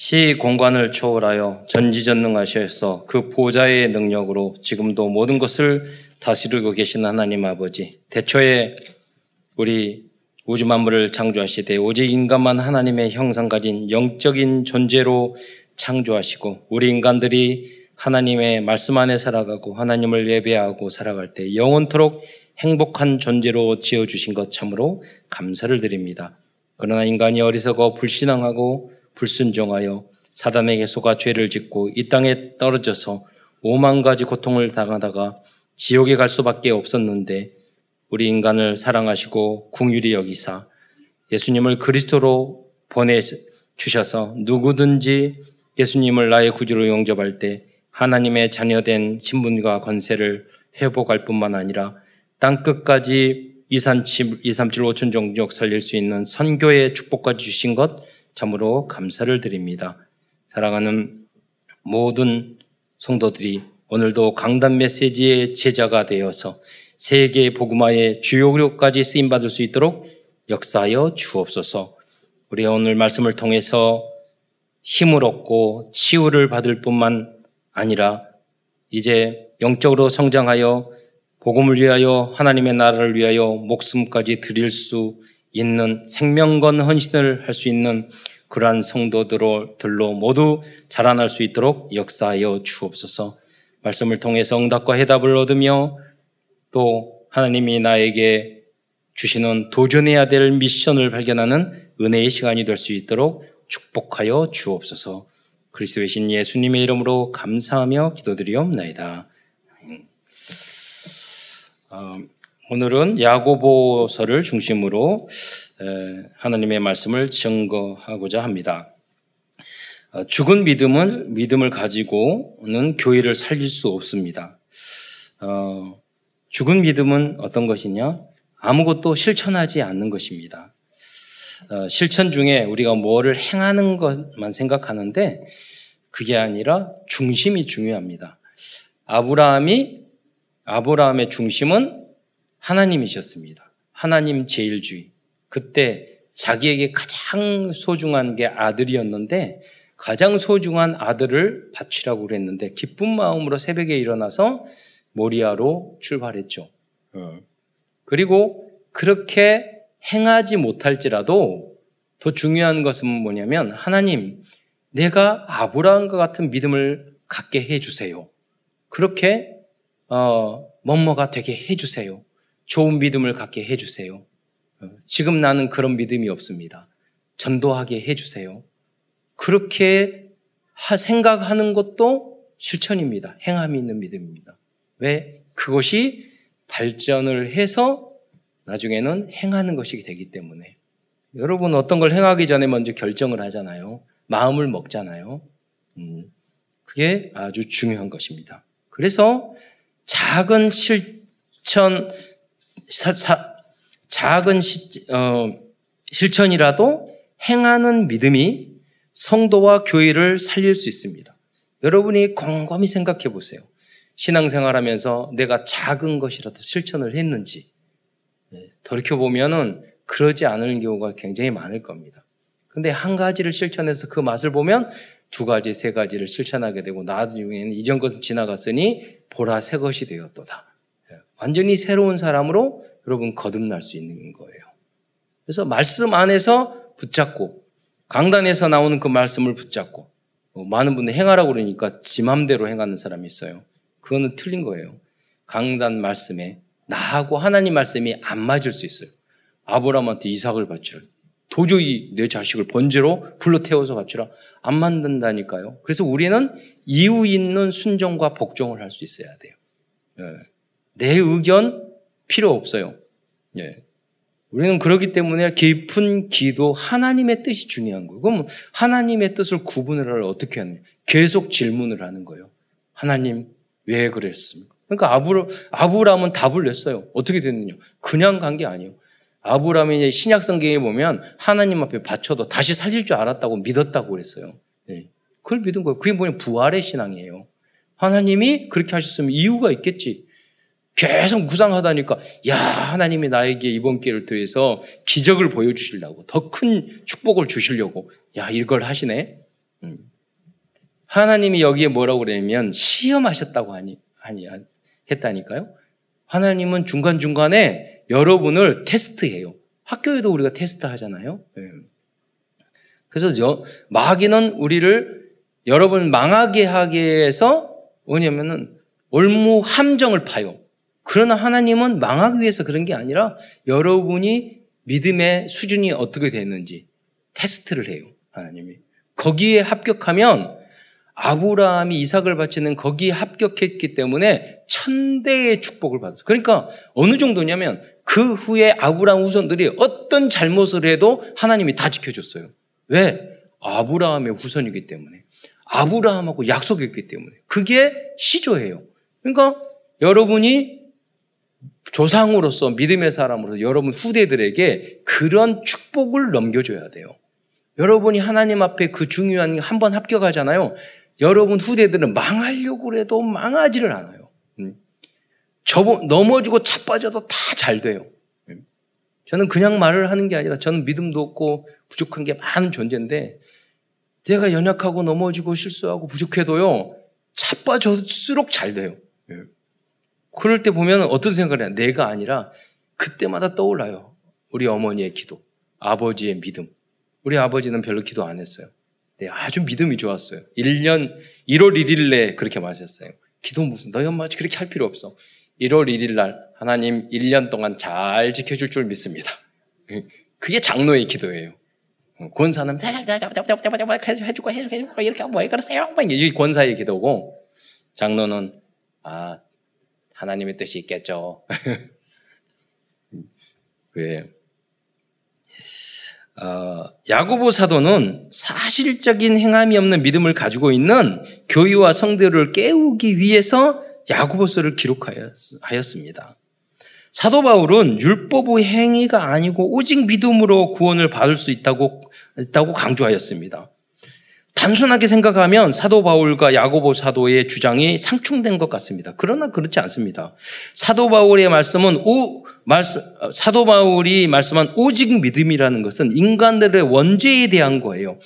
시 공간을 초월하여 전지전능하셔서 그 보좌의 능력으로 지금도 모든 것을 다스리고 계신 하나님 아버지. 대초에 우리 우주 만물을 창조하시되 오직 인간만 하나님의 형상 가진 영적인 존재로 창조하시고 우리 인간들이 하나님의 말씀 안에 살아가고 하나님을 예배하고 살아갈 때 영원토록 행복한 존재로 지어 주신 것 참으로 감사를 드립니다. 그러나 인간이 어리석어 불신앙하고 불순종하여 사단에게 속아 죄를 짓고 이 땅에 떨어져서 오만 가지 고통을 당하다가 지옥에 갈 수밖에 없었는데 우리 인간을 사랑하시고 궁휼히 여기사 예수님을 그리스도로 보내 주셔서 누구든지 예수님을 나의 구주로 영접할 때 하나님의 자녀된 신분과 권세를 회복할 뿐만 아니라 땅 끝까지 237, 237 5천 종족 살릴 수 있는 선교의 축복까지 주신 것 참으로 감사를 드립니다. 사랑하는 모든 성도들이 오늘도 강단 메시지의 제자가 되어서 세계 복음화의 주요력까지 쓰임 받을 수 있도록 역사하여 주옵소서. 우리 오늘 말씀을 통해서 힘을 얻고 치유를 받을 뿐만 아니라 이제 영적으로 성장하여 복음을 위하여 하나님의 나라를 위하여 목숨까지 드릴 수 있는 생명건 헌신을 할 수 있는 그러한 성도들로 모두 자라날 수 있도록 역사하여 주옵소서. 말씀을 통해서 응답과 해답을 얻으며 또 하나님이 나에게 주시는 도전해야 될 미션을 발견하는 은혜의 시간이 될 수 있도록 축복하여 주옵소서. 그리스도의 신 예수님의 이름으로 감사하며 기도드리옵나이다. 어, 오늘은 야고보서를 중심으로 하나님의 말씀을 증거하고자 합니다. 어, 죽은 믿음을 믿음을 가지고는 교회를 살릴 수 없습니다. 어, 죽은 믿음은 어떤 것이냐? 아무것도 실천하지 않는 것입니다. 어, 실천 중에 우리가 뭐를 행하는 것만 생각하는데 그게 아니라 중심이 중요합니다. 아브라함이 아브라함의 중심은 하나님이셨습니다. 하나님 제일주의. 그때 자기에게 가장 소중한 게 아들이었는데 가장 소중한 아들을 바치라고 그랬는데 기쁜 마음으로 새벽에 일어나서 모리아로 출발했죠. 어. 그리고 그렇게 행하지 못할지라도 더 중요한 것은 뭐냐면 하나님 내가 아브라함과 같은 믿음을 갖게 해주세요. 그렇게 어, 뭐뭐가 되게 해주세요. 좋은 믿음을 갖게 해주세요. 어, 지금 나는 그런 믿음이 없습니다. 전도하게 해주세요. 그렇게 생각하는 것도 실천입니다. 행함이 있는 믿음입니다. 왜? 그것이 발전을 해서 나중에는 행하는 것이 되기 때문에. 여러분 어떤 걸 행하기 전에 먼저 결정을 하잖아요. 마음을 먹잖아요. 음, 그게 아주 중요한 것입니다. 그래서 작은 실천, 사, 사, 작은 시, 어, 실천이라도 행하는 믿음이 성도와 교회를 살릴 수 있습니다. 여러분이 곰곰이 생각해 보세요. 신앙생활 하면서 내가 작은 것이라도 실천을 했는지, 예, 돌이켜보면은 그러지 않을 경우가 굉장히 많을 겁니다. 근데 한 가지를 실천해서 그 맛을 보면 두 가지, 세 가지를 실천하게 되고 나중에는 이전 것은 지나갔으니 보라 새 것이 되었도다. 예, 완전히 새로운 사람으로 여러분 거듭날 수 있는 거예요. 그래서 말씀 안에서 붙잡고 강단에서 나오는 그 말씀을 붙잡고 뭐 많은 분들 행하라고 그러니까 지 맘대로 행하는 사람이 있어요. 그거는 틀린 거예요. 강단 말씀에 나하고 하나님 말씀이 안 맞을 수 있어요. 아브라함한테 이삭을 바치라. 도저히 내 자식을 번제로 불러 태워서 바치라. 안 만든다니까요. 그래서 우리는 이유 있는 순종과 복종을 할 수 있어야 돼요. 예. 내 의견 필요 없어요. 예. 우리는 그렇기 때문에 깊은 기도, 하나님의 뜻이 중요한 거예요. 그럼 하나님의 뜻을 구분을 어떻게 하느냐? 계속 질문을 하는 거예요. 하나님, 왜 그랬습니까? 그러니까 아브라, 아브라함은 답을 냈어요. 어떻게 됐느냐? 그냥 간 게 아니에요. 아브라함이 신약 성경에 보면 하나님 앞에 바쳐도 다시 살릴 줄 알았다고 믿었다고 그랬어요. 네. 그걸 믿은 거예요. 그게 뭐냐? 부활의 신앙이에요. 하나님이 그렇게 하셨으면 이유가 있겠지. 계속 구상하다니까, 야, 하나님이 나에게 이번 기회를 통해서 기적을 보여주시려고, 더 큰 축복을 주시려고, 야, 이걸 하시네? 음, 하나님이 여기에 뭐라고 그러냐면 시험하셨다고 하니, 아니, 했다니까요. 하나님은 중간 중간에 여러분을 테스트해요. 학교에도 우리가 테스트 하잖아요. 네. 그래서 저, 마귀는 우리를 여러분 망하게 하기 위해서 뭐냐면은 올무 함정을 파요. 그러나 하나님은 망하기 위해서 그런 게 아니라 여러분이 믿음의 수준이 어떻게 됐는지 테스트를 해요. 하나님이. 거기에 합격하면 아브라함이 이삭을 바치는 거기에 합격했기 때문에 천대의 축복을 받았어요. 그러니까 어느 정도냐면 그 후에 아브라함 후손들이 어떤 잘못을 해도 하나님이 다 지켜줬어요. 왜? 아브라함의 후손이기 때문에. 아브라함하고 약속했기 때문에. 그게 시조예요. 그러니까 여러분이 조상으로서 믿음의 사람으로서 여러분 후대들에게 그런 축복을 넘겨줘야 돼요. 여러분이 하나님 앞에 그 중요한 한 번 합격하잖아요. 여러분 후대들은 망하려고 해도 망하지를 않아요. 음. 저 넘어지고 자빠져도 다 잘 돼요. 음. 저는 그냥 말을 하는 게 아니라 저는 믿음도 없고 부족한 게 많은 존재인데 내가 연약하고 넘어지고 실수하고 부족해도요 자빠질수록 잘 돼요. 예. 그럴 때 보면 어떤 생각을 해요? 내가 아니라 그때마다 떠올라요. 우리 어머니의 기도, 아버지의 믿음. 우리 아버지는 별로 기도 안 했어요. 네, 아주 믿음이 좋았어요. 1년 1월 1일 내 그렇게 마셨어요. 기도 무슨 너희 엄마 그렇게 할 필요 없어. 1월 1일 날 하나님 1년 동안 잘 지켜줄 줄 믿습니다. 그게 장로의 기도예요. 권사는 해주고 해주고 이렇게 뭐 그러세요? 이게 권사의 기도고 장로는 아 하나님의 뜻이 있겠죠. 왜 어, 야고보 사도는 사실적인 행함이 없는 믿음을 가지고 있는 교회와 성도를 깨우기 위해서 야고보서를 기록하였습니다. 사도 바울은 율법의 행위가 아니고 오직 믿음으로 구원을 받을 수 있다고, 있다고 강조하였습니다. 단순하게 생각하면 사도 바울과 야고보 사도의 주장이 상충된 것 같습니다. 그러나 그렇지 않습니다. 사도 바울의 말씀은 오, 말씀, 사도 바울이 말씀한 오직 믿음이라는 것은 인간들의 원죄에 대한 거예요.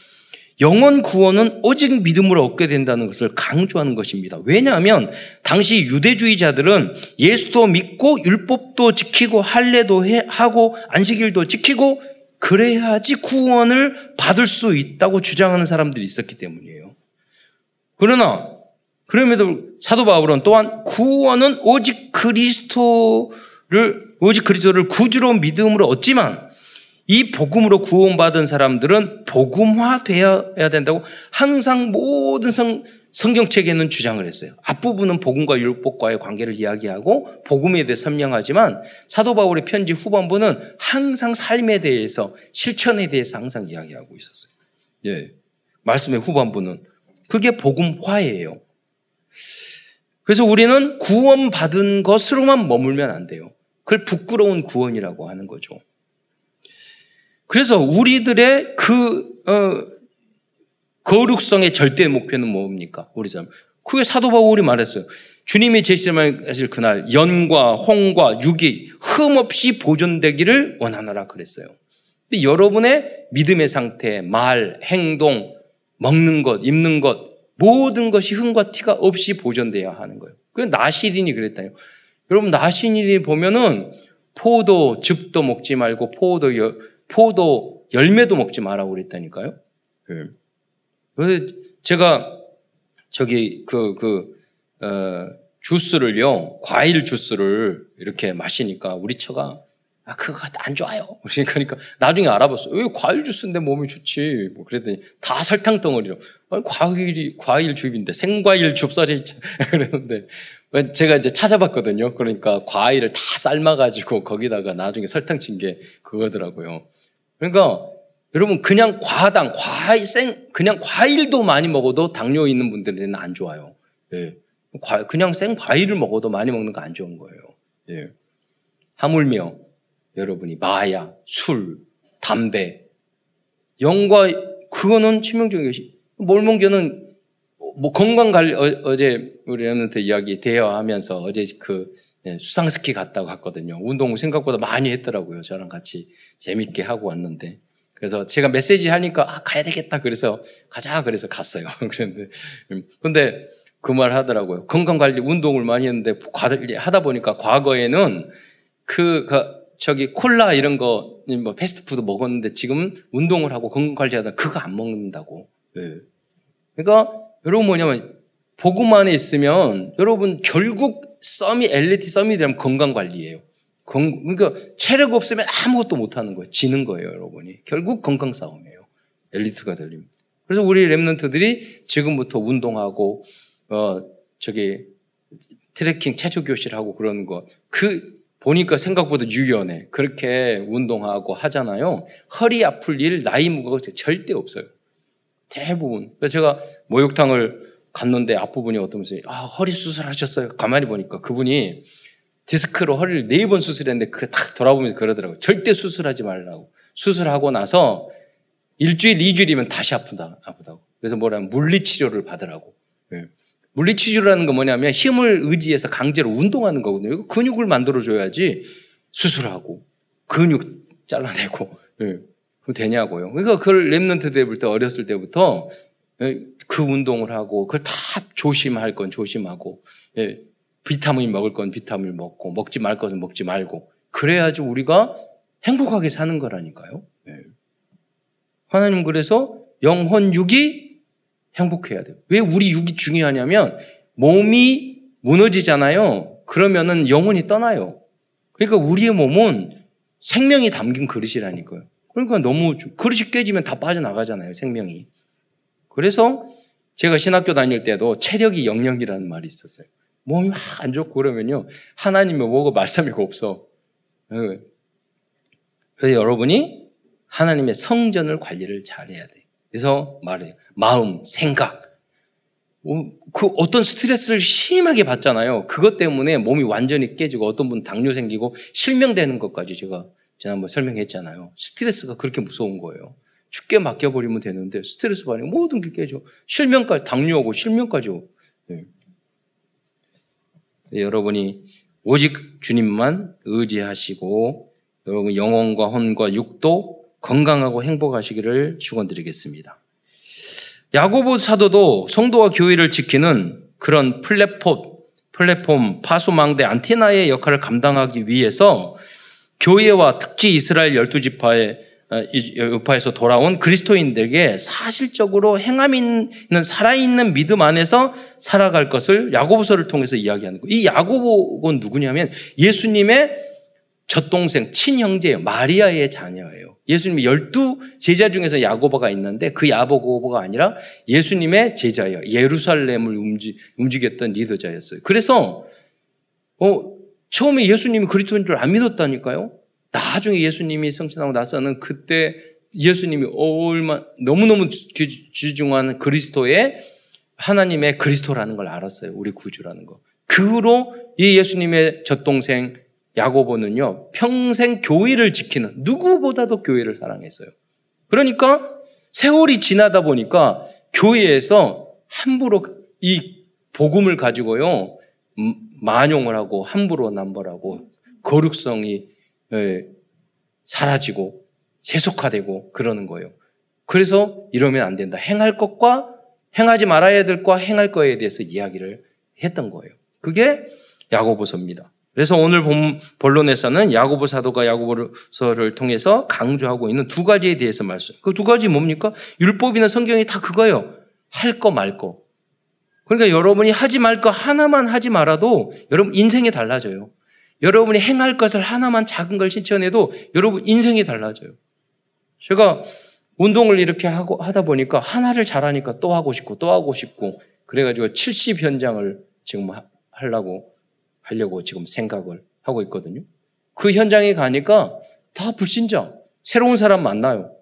영원 구원은 오직 믿음으로 얻게 된다는 것을 강조하는 것입니다. 왜냐하면 당시 유대주의자들은 예수도 믿고 율법도 지키고 할례도 하고 안식일도 지키고 그래야지 구원을 받을 수 있다고 주장하는 사람들이 있었기 때문이에요. 그러나 그럼에도 사도 바울은 또한 구원은 오직 그리스도를 오직 그리스도를 구주로 믿음으로 얻지만 이 복음으로 구원받은 사람들은 복음화되어야 된다고 항상 모든 성, 성경책에는 주장을 했어요. 앞부분은 복음과 율법과의 관계를 이야기하고 복음에 대해 설명하지만 사도 바울의 편지 후반부는 항상 삶에 대해서 실천에 대해서 항상 이야기하고 있었어요. 예. 말씀의 후반부는 그게 복음화예요. 그래서 우리는 구원받은 것으로만 머물면 안 돼요. 그걸 부끄러운 구원이라고 하는 거죠. 그래서 우리들의 그 어, 거룩성의 절대 목표는 뭡니까? 우리 삶. 그게 사도 바울이 말했어요. 주님이 제시하실 그날 연과 홍과 육이 흠 없이 보존되기를 원하노라 그랬어요. 근데 여러분의 믿음의 상태, 말, 행동, 먹는 것, 입는 것 모든 것이 흠과 티가 없이 보존돼야 하는 거예요. 그 나시린이 그랬다요. 여러분 나시린이 보면은 포도 즙도 먹지 말고 포도 여, 포도 열매도 먹지 말라고 그랬다니까요. 네. 그래서 제가 저기 그, 그, 어, 주스를요, 과일 주스를 이렇게 마시니까 우리 처가 아, 그거 안 좋아요. 그러니까 나중에 알아봤어요. 왜 과일 주스인데 몸이 좋지? 뭐 그랬더니 다 설탕 덩어리로. 아니, 과일이, 과일 줍인데 생과일 줍살이 있지. 그랬는데 제가 이제 찾아봤거든요. 그러니까 과일을 다 삶아가지고 거기다가 나중에 설탕 친 게 그거더라고요. 그러니까 여러분 그냥 과당, 과일 생 그냥 과일도 많이 먹어도 당뇨 있는 분들한테는 안 좋아요. 예. 그냥 생 과일을 먹어도 많이 먹는 거 안 좋은 거예요. 예. 하물며 여러분이 마약, 술, 담배, 영과 그거는 치명적인 것이 몰몬교는 뭐 건강 관리 어, 제 우리 엠런트 이야기 대화하면서 어제 그 예, 수상스키 갔다고 갔거든요. 운동 생각보다 많이 했더라고요. 저랑 같이 재밌게 하고 왔는데 그래서 제가 메시지 하니까 아 가야 되겠다 그래서 가자 그래서 갔어요. 그런데 근데 그 말 하더라고요. 건강 관리 운동을 많이 했는데 하다 보니까 과거에는 그, 그 저기 콜라 이런 거 뭐 패스트푸드 먹었는데 지금 운동을 하고 건강 관리하다 그거 안 먹는다고. 네. 그러니까 여러분 뭐냐면 복음 안에 있으면 여러분 결국 썸이 엘리트 썸이 되면 건강 관리예요. 그러니까 체력 없으면 아무것도 못 하는 거예요. 지는 거예요, 여러분이. 결국 건강 싸움이에요. 엘리트가 되려면. 그래서 우리 랩런트들이 지금부터 운동하고 어 저기 트레킹 체조 교실하고 그러는 거. 그 보니까 생각보다 유연해. 그렇게 운동하고 하잖아요. 허리 아플 일, 나이 무거워 절대 없어요. 대부분. 제가 목욕탕을 갔는데 앞부분이 어떤 분이 아, 허리 수술하셨어요. 가만히 보니까 그분이 디스크로 허리를 네 번 수술했는데 그딱 돌아보면서 그러더라고요. 절대 수술하지 말라고. 수술하고 나서 일주일, 이주일이면 다시 아프다, 아프다고. 그래서 뭐라면 물리치료를 받으라고. 네. 물리치료라는 건 뭐냐면 힘을 의지해서 강제로 운동하는 거거든요. 근육을 만들어줘야지 수술하고 근육 잘라내고. 네. 그럼 되냐고요. 그러니까 그걸 랩런트 대볼 때 어렸을 때부터 예, 그 운동을 하고 그걸 다 조심할 건 조심하고 예, 비타민 먹을 건 비타민 먹고 먹지 말 것은 먹지 말고 그래야지 우리가 행복하게 사는 거라니까요. 네. 하나님 그래서 영혼 육이 행복해야 돼요. 왜 우리 육이 중요하냐면 몸이 무너지잖아요. 그러면은 영혼이 떠나요. 그러니까 우리의 몸은 생명이 담긴 그릇이라니까요. 그러니까 너무 그릇이 깨지면 다 빠져나가잖아요. 생명이. 그래서 제가 신학교 다닐 때도 체력이 영역이라는 말이 있었어요. 몸이 막 안 좋고 그러면요. 하나님이 뭐고 말씀이고 없어. 예. 그래서 여러분이 하나님의 성전을 관리를 잘해야 돼. 그래서 말해요. 마음, 생각. 어, 그 어떤 스트레스를 심하게 받잖아요. 그것 때문에 몸이 완전히 깨지고 어떤 분 당뇨 생기고 실명되는 것까지 제가 지난번 설명했잖아요. 스트레스가 그렇게 무서운 거예요. 죽게 맡겨버리면 되는데 스트레스 받으면 모든 게 깨져. 실명까지, 당뇨하고 실명까지. 여러분이 오직 주님만 의지하시고 여러분 영혼과 혼과 육도 건강하고 행복하시기를 축원드리겠습니다. 야고보 사도도 성도와 교회를 지키는 그런 플랫폼, 플랫폼 파수망대 안테나의 역할을 감당하기 위해서 교회와 특히 이스라엘 열두 지파의 여파에서 돌아온 그리스도인들에게 사실적으로 행함 있는 살아있는 믿음 안에서 살아갈 것을 야고보서를 통해서 이야기하는 거예요. 이 야고보는 누구냐면 예수님의 젖동생, 친형제예요. 마리아의 자녀예요. 예수님의 열두 제자 중에서 야고보가 있는데 그 야고보가 아니라 예수님의 제자예요. 예루살렘을 움직, 움직였던 리더자였어요. 그래서 어, 처음에 예수님이 그리스도인 줄 안 믿었다니까요. 나중에 예수님이 성천하고 나서는 그때 예수님이 얼마 너무너무 귀중한 그리스도의 하나님의 그리스도라는 걸 알았어요. 우리 구주라는 거. 그 후로 이 예수님의 젖동생 야고보는요, 평생 교회를 지키는, 누구보다도 교회를 사랑했어요. 그러니까 세월이 지나다 보니까 교회에서 함부로 이 복음을 가지고요, 만용을 하고 함부로 남발하고 거룩성이 예, 사라지고 세속화되고 그러는 거예요. 그래서 이러면 안 된다. 행할 것과 행하지 말아야 될 것과 행할 거에 대해서 이야기를 했던 거예요. 그게 야고보서입니다. 그래서 오늘 본 본론에서는 야고보 사도가 야고보서를 통해서 강조하고 있는 두 가지에 대해서 말씀. 그 두 가지 뭡니까? 율법이나 성경이 다 그거예요. 할 거 말 거. 그러니까 여러분이 하지 말 거 하나만 하지 말아도 여러분 인생이 달라져요. 여러분이 행할 것을 하나만 작은 걸 실천해도 여러분 인생이 달라져요. 제가 운동을 이렇게 하고 하다 보니까 하나를 잘하니까 또 하고 싶고 또 하고 싶고 그래가지고 70 현장을 지금 하려고 하려고 지금 생각을 하고 있거든요. 그 현장에 가니까 다 불신자, 새로운 사람 만나요.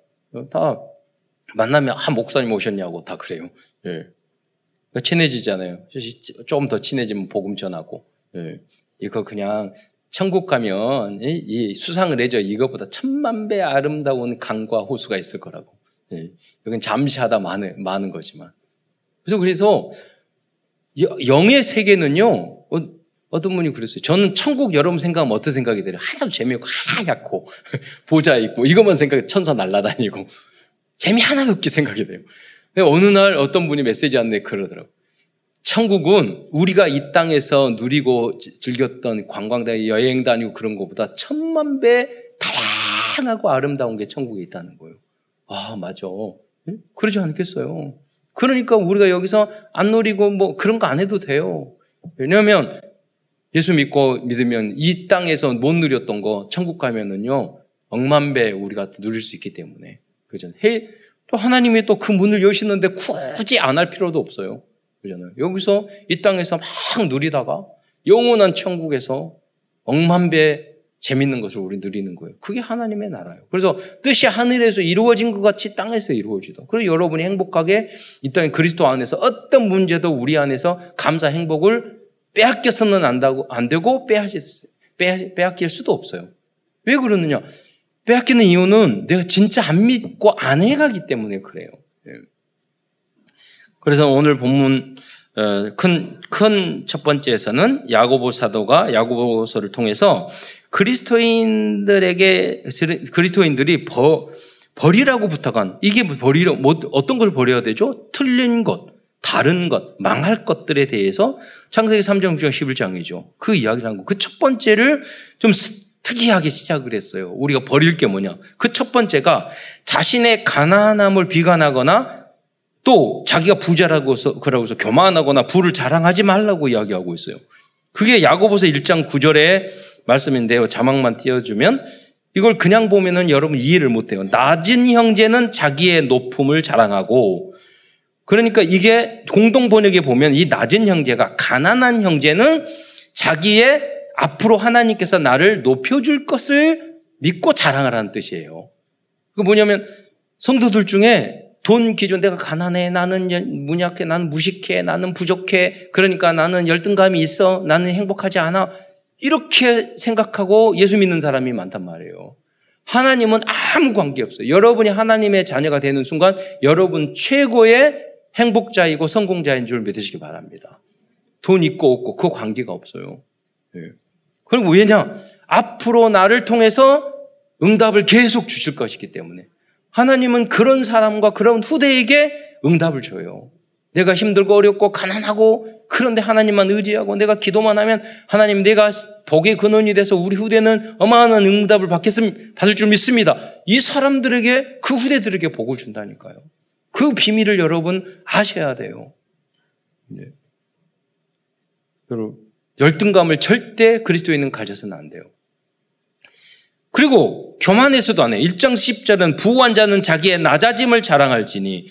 다 만나면 아 목사님 오셨냐고 다 그래요. 예. 친해지잖아요. 좀더 친해지면 복음 전하고. 예. 이거 그냥 천국 가면 이 수상을 해줘 이거보다 천만 배 아름다운 강과 호수가 있을 거라고. 예. 여긴 잠시 하다 많은, 많은 거지만. 그래서 그래서 영의 세계는요, 어, 어떤 분이 그랬어요. 저는 천국 여러분 생각하면 어떤 생각이 들어요? 하나도 재미없고 하얗고 보자 있고 이것만 생각해 천사 날라다니고 재미 하나도 없게 생각이 돼요. 어느 날 어떤 분이 메시지 안내 그러더라고요. 천국은 우리가 이 땅에서 누리고 즐겼던 관광다 여행 다니고 그런 것보다 천만 배 다양하고 아름다운 게 천국에 있다는 거예요. 아, 맞아. 그러지 않겠어요. 그러니까 우리가 여기서 안 누리고 뭐 그런 거 안 해도 돼요. 왜냐하면 예수 믿고 믿으면 이 땅에서 못 누렸던 거 천국 가면은요 억만 배 우리가 누릴 수 있기 때문에 그죠? 또 하나님이 또 그 문을 여시는데 굳이 안 할 필요도 없어요. 그잖아요. 여기서 이 땅에서 막 누리다가 영원한 천국에서 억만 배 재밌는 것을 우리 누리는 거예요. 그게 하나님의 나라예요. 그래서 뜻이 하늘에서 이루어진 것 같이 땅에서 이루어지다. 그래서 여러분이 행복하게 이 땅에 그리스도 안에서 어떤 문제도 우리 안에서 감사 행복을 빼앗겨서는 안다고, 안 되고 빼앗길, 빼앗길 수도 없어요. 왜 그러느냐? 빼앗기는 이유는 내가 진짜 안 믿고 안 해가기 때문에 그래요. 예. 그래서 오늘 본문 큰 큰 첫 번째에서는 야고보 사도가 야고보서를 통해서 그리스도인들에게 그리스도인들이 버, 버리라고 부탁한 이게 버리려 뭐, 어떤 걸 버려야 되죠? 틀린 것, 다른 것, 망할 것들에 대해서 창세기 3장 9장 11장이죠. 그 이야기를 한 거. 그 첫 번째를 좀 특이하게 시작을 했어요. 우리가 버릴 게 뭐냐? 그 첫 번째가 자신의 가난함을 비관하거나 또 자기가 부자라고 서 그러고 서 교만하거나 부를 자랑하지 말라고 이야기하고 있어요. 그게 야고보서 1장 9절의 말씀인데요. 자막만 띄워주면 이걸 그냥 보면은 여러분 이해를 못해요. 낮은 형제는 자기의 높음을 자랑하고 그러니까 이게 공동 번역에 보면 이 낮은 형제가 가난한 형제는 자기의 앞으로 하나님께서 나를 높여줄 것을 믿고 자랑하라는 뜻이에요. 그 뭐냐면 성도들 중에 돈 기준 내가 가난해 나는 문약해 나는 무식해 나는 부족해 그러니까 나는 열등감이 있어 나는 행복하지 않아 이렇게 생각하고 예수 믿는 사람이 많단 말이에요. 하나님은 아무 관계 없어요. 여러분이 하나님의 자녀가 되는 순간 여러분 최고의 행복자이고 성공자인 줄 믿으시기 바랍니다. 돈 있고 없고 그 관계가 없어요. 네. 그리고 왜냐? 앞으로 나를 통해서 응답을 계속 주실 것이기 때문에. 하나님은 그런 사람과 그런 후대에게 응답을 줘요. 내가 힘들고 어렵고 가난하고 그런데 하나님만 의지하고 내가 기도만 하면 하나님 내가 복의 근원이 돼서 우리 후대는 어마어마한 응답을 받겠음, 받을 줄 믿습니다. 이 사람들에게 그 후대들에게 복을 준다니까요. 그 비밀을 여러분 아셔야 돼요. 네. 여러분 열등감을 절대 그리스도인은 가져서는 안 돼요. 그리고 교만해서도 안 해요. 1장 10절은 부한 자는 자기의 낮아짐을 자랑할지니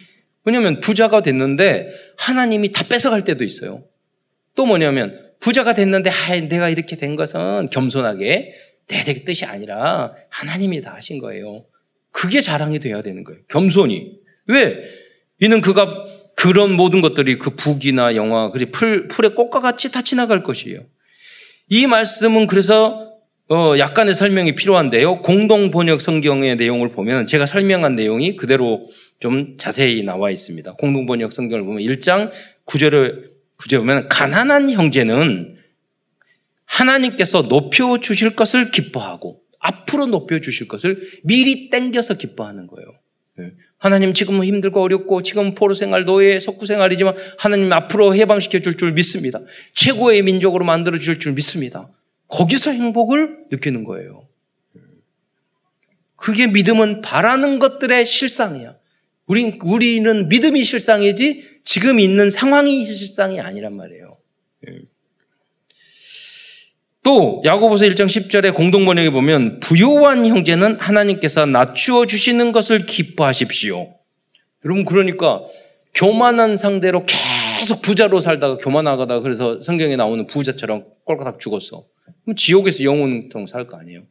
왜냐하면 부자가 됐는데 하나님이 다 뺏어갈 때도 있어요. 또 뭐냐면 부자가 됐는데 아, 내가 이렇게 된 것은 겸손하게 내 뜻이 아니라 하나님이 다 하신 거예요. 그게 자랑이 돼야 되는 거예요. 겸손이. 왜? 이는 그가 그런 모든 것들이 그 북이나 영화, 그리 풀, 풀의 꽃과 같이 다 지나갈 것이에요. 이 말씀은 그래서 어, 약간의 설명이 필요한데요. 공동 번역 성경의 내용을 보면 제가 설명한 내용이 그대로 좀 자세히 나와 있습니다. 공동 번역 성경을 보면 1장 9절을 9절 보면 가난한 형제는 하나님께서 높여 주실 것을 기뻐하고 앞으로 높여 주실 것을 미리 땡겨서 기뻐하는 거예요. 예. 하나님 지금은 힘들고 어렵고 지금 포로 생활, 노예, 석구 생활이지만 하나님 앞으로 해방시켜 줄 줄 믿습니다. 최고의 민족으로 만들어 줄줄 믿습니다. 거기서 행복을 느끼는 거예요. 그게 믿음은 바라는 것들의 실상이야. 우리, 우리는 믿음이 실상이지 지금 있는 상황이 실상이 아니란 말이에요. 또 야고보서 1장 10절에 공동 번역에 보면 부요한 형제는 하나님께서 낮추어 주시는 것을 기뻐하십시오. 여러분 그러니까 교만한 상대로 계속 부자로 살다가 교만하다가 그래서 성경에 나오는 부자처럼 꼴깍 죽었어. 그럼 지옥에서 영원토록 살거 아니에요.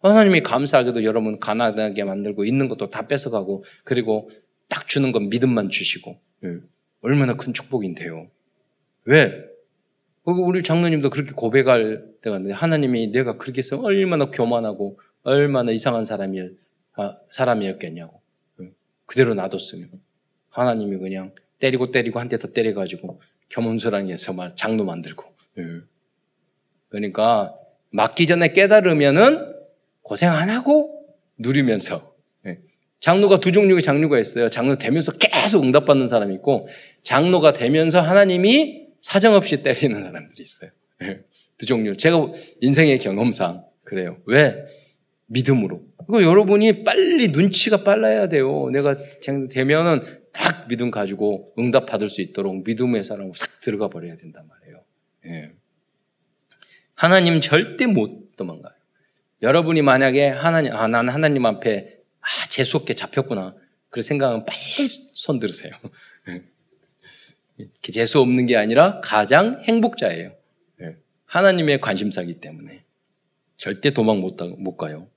하나님이 감사하게도 여러분 가난하게 만들고 있는 것도 다 뺏어가고 그리고 딱 주는 건 믿음만 주시고 예. 얼마나 큰 축복인데요. 왜? 우리 장로님도 그렇게 고백할 때가 있는데 하나님이 내가 그렇게 해서 얼마나 교만하고 얼마나 이상한 사람이, 아, 사람이었겠냐고. 예. 그대로 놔뒀으면 하나님이 그냥 때리고 때리고 한 대 더 때려가지고 겸손하게 해서 장로 만들고 예. 그러니까 맞기 전에 깨달으면은 고생 안 하고 누리면서 예. 장로가 두 종류의 장로가 있어요. 장로 되면서 계속 응답받는 사람이 있고 장로가 되면서 하나님이 사정없이 때리는 사람들이 있어요. 예. 두 종류. 제가 인생의 경험상 그래요. 왜? 믿음으로. 그 여러분이 빨리 눈치가 빨라야 돼요. 내가 되면은 딱 믿음 가지고 응답 받을 수 있도록 믿음의 사람으로 싹 들어가 버려야 된단 말이에요. 예. 하나님 절대 못 도망가요. 여러분이 만약에 하나님, 아, 난 하나님 앞에 아, 재수없게 잡혔구나. 그런 생각은 빨리 손 들으세요. 예. 재수 없는 게 아니라 가장 행복자예요. 예. 하나님의 관심사기 때문에. 절대 도망 못, 못 가요.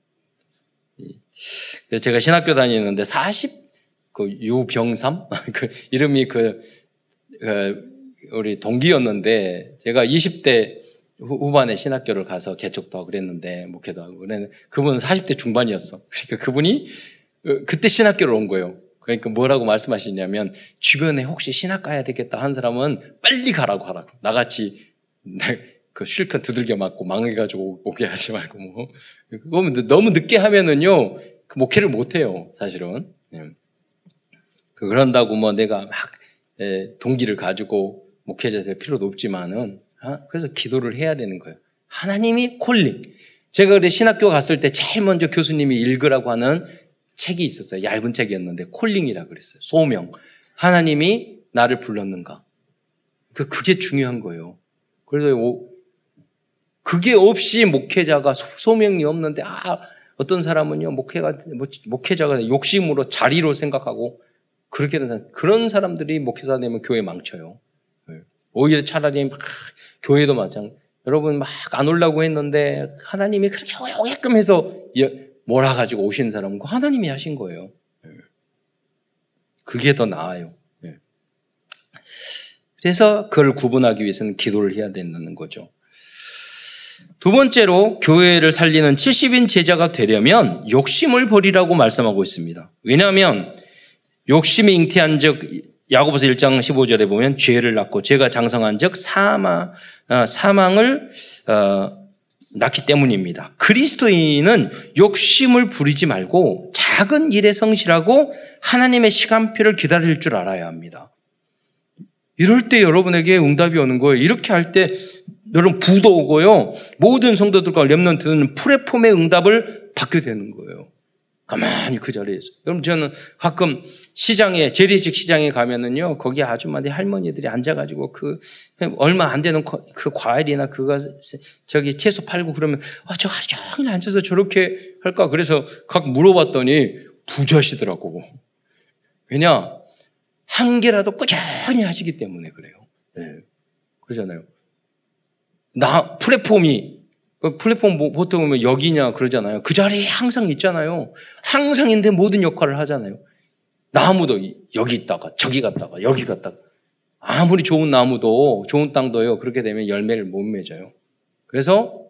제가 신학교 다니는데 40, 그 유병삼? 그 이름이 그, 그, 우리 동기였는데 제가 20대 후반에 신학교를 가서 개척도 하고 그랬는데 목회도 하고 그랬는데 그분은 40대 중반이었어. 그러니까 그분이 어, 그때 신학교를 온 거예요. 그러니까 뭐라고 말씀하시냐면 주변에 혹시 신학 가야 되겠다 한 사람은 빨리 가라고 하라고. 나같이 그 실컷 두들겨 맞고 망해가지고 오게 하지 말고 뭐. 그러면 너무 늦게 하면은요 그 목회를 못 해요 사실은. 예. 그 그런다고 뭐 내가 막 예, 동기를 가지고 목회자 될 필요도 없지만은 아, 그래서 기도를 해야 되는 거예요. 하나님이 콜링. 제가 그래 신학교 갔을 때 제일 먼저 교수님이 읽으라고 하는 책이 있었어요. 얇은 책이었는데 콜링이라 그랬어요. 소명. 하나님이 나를 불렀는가. 그 그게 중요한 거예요. 그래서 그게 없이 목회자가 소명이 없는데 아 어떤 사람은요 목회가 뭐, 목회자가 욕심으로 자리로 생각하고 그렇게 되는 사람 그런 사람들이 목회자 되면 교회 망쳐요. 네. 오히려 차라리 막 교회도 마찬 여러분 막 안 올라고 했는데 하나님이 그렇게 오게끔 해서 몰아가지고 오신 사람은 하나님이 하신 거예요. 네. 그게 더 나아요. 네. 그래서 그걸 구분하기 위해서는 기도를 해야 된다는 거죠. 두 번째로 교회를 살리는 70인 제자가 되려면 욕심을 버리라고 말씀하고 있습니다. 왜냐하면 욕심이 잉태한 적 야고보서 1장 15절에 보면 죄를 낳고 죄가 장성한 적 사망, 어, 사망을 어, 낳기 때문입니다. 그리스도인은 욕심을 부리지 말고 작은 일에 성실하고 하나님의 시간표를 기다릴 줄 알아야 합니다. 이럴 때 여러분에게 응답이 오는 거예요. 이렇게 할 때 여러분 부도 오고요. 모든 성도들과 렘넌트는 프레폼의 응답을 받게 되는 거예요. 가만히 그 자리에서. 그럼 저는 가끔 시장에, 재래식 시장에 가면은요, 거기 아주머니 할머니들이 앉아가지고 그, 얼마 안 되는 그 과일이나 그거, 저기 채소 팔고 그러면, 아, 저 하루 종일 앉아서 저렇게 할까? 그래서 각 물어봤더니 부자시더라고. 왜냐? 한 개라도 꾸준히 하시기 때문에 그래요. 네. 그러잖아요. 나, 플랫폼이 그 플랫폼 뭐 보통 보면 여기냐 그러잖아요. 그 자리에 항상 있잖아요. 항상 있는데 모든 역할을 하잖아요. 나무도 여기 있다가 저기 갔다가 여기 갔다가 아무리 좋은 나무도 좋은 땅도요. 그렇게 되면 열매를 못 맺어요. 그래서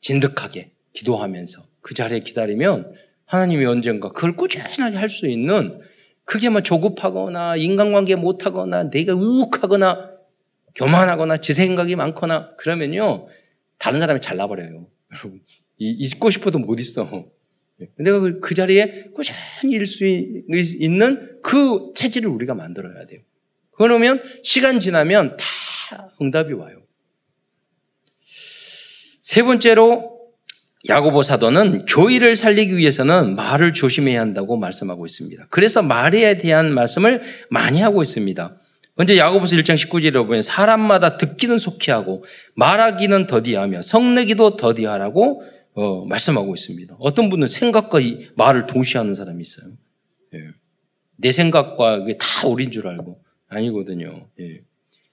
진득하게 기도하면서 그 자리에 기다리면 하나님이 언젠가 그걸 꾸준하게 할 수 있는 그게 막 조급하거나 인간관계 못하거나 내가 우욱하거나 교만하거나 지 생각이 많거나 그러면요 다른 사람이 잘나버려요. 여러분, 있고 싶어도 못 있어. 내가 그, 그 자리에 꾸준히 일수 있는 그 체질을 우리가 만들어야 돼요. 그러면 시간 지나면 다 응답이 와요. 세 번째로 야고보 사도는 교회를 살리기 위해서는 말을 조심해야 한다고 말씀하고 있습니다. 그래서 말에 대한 말씀을 많이 하고 있습니다. 먼저 야고보서 1장 19절에 보면 사람마다 듣기는 속히 하고 말하기는 더디하며 성내기도 더디하라고 어, 말씀하고 있습니다. 어떤 분은 생각과 이 말을 동시에 하는 사람이 있어요. 예. 내 생각과 이게 다 우린 줄 알고 아니거든요. 예.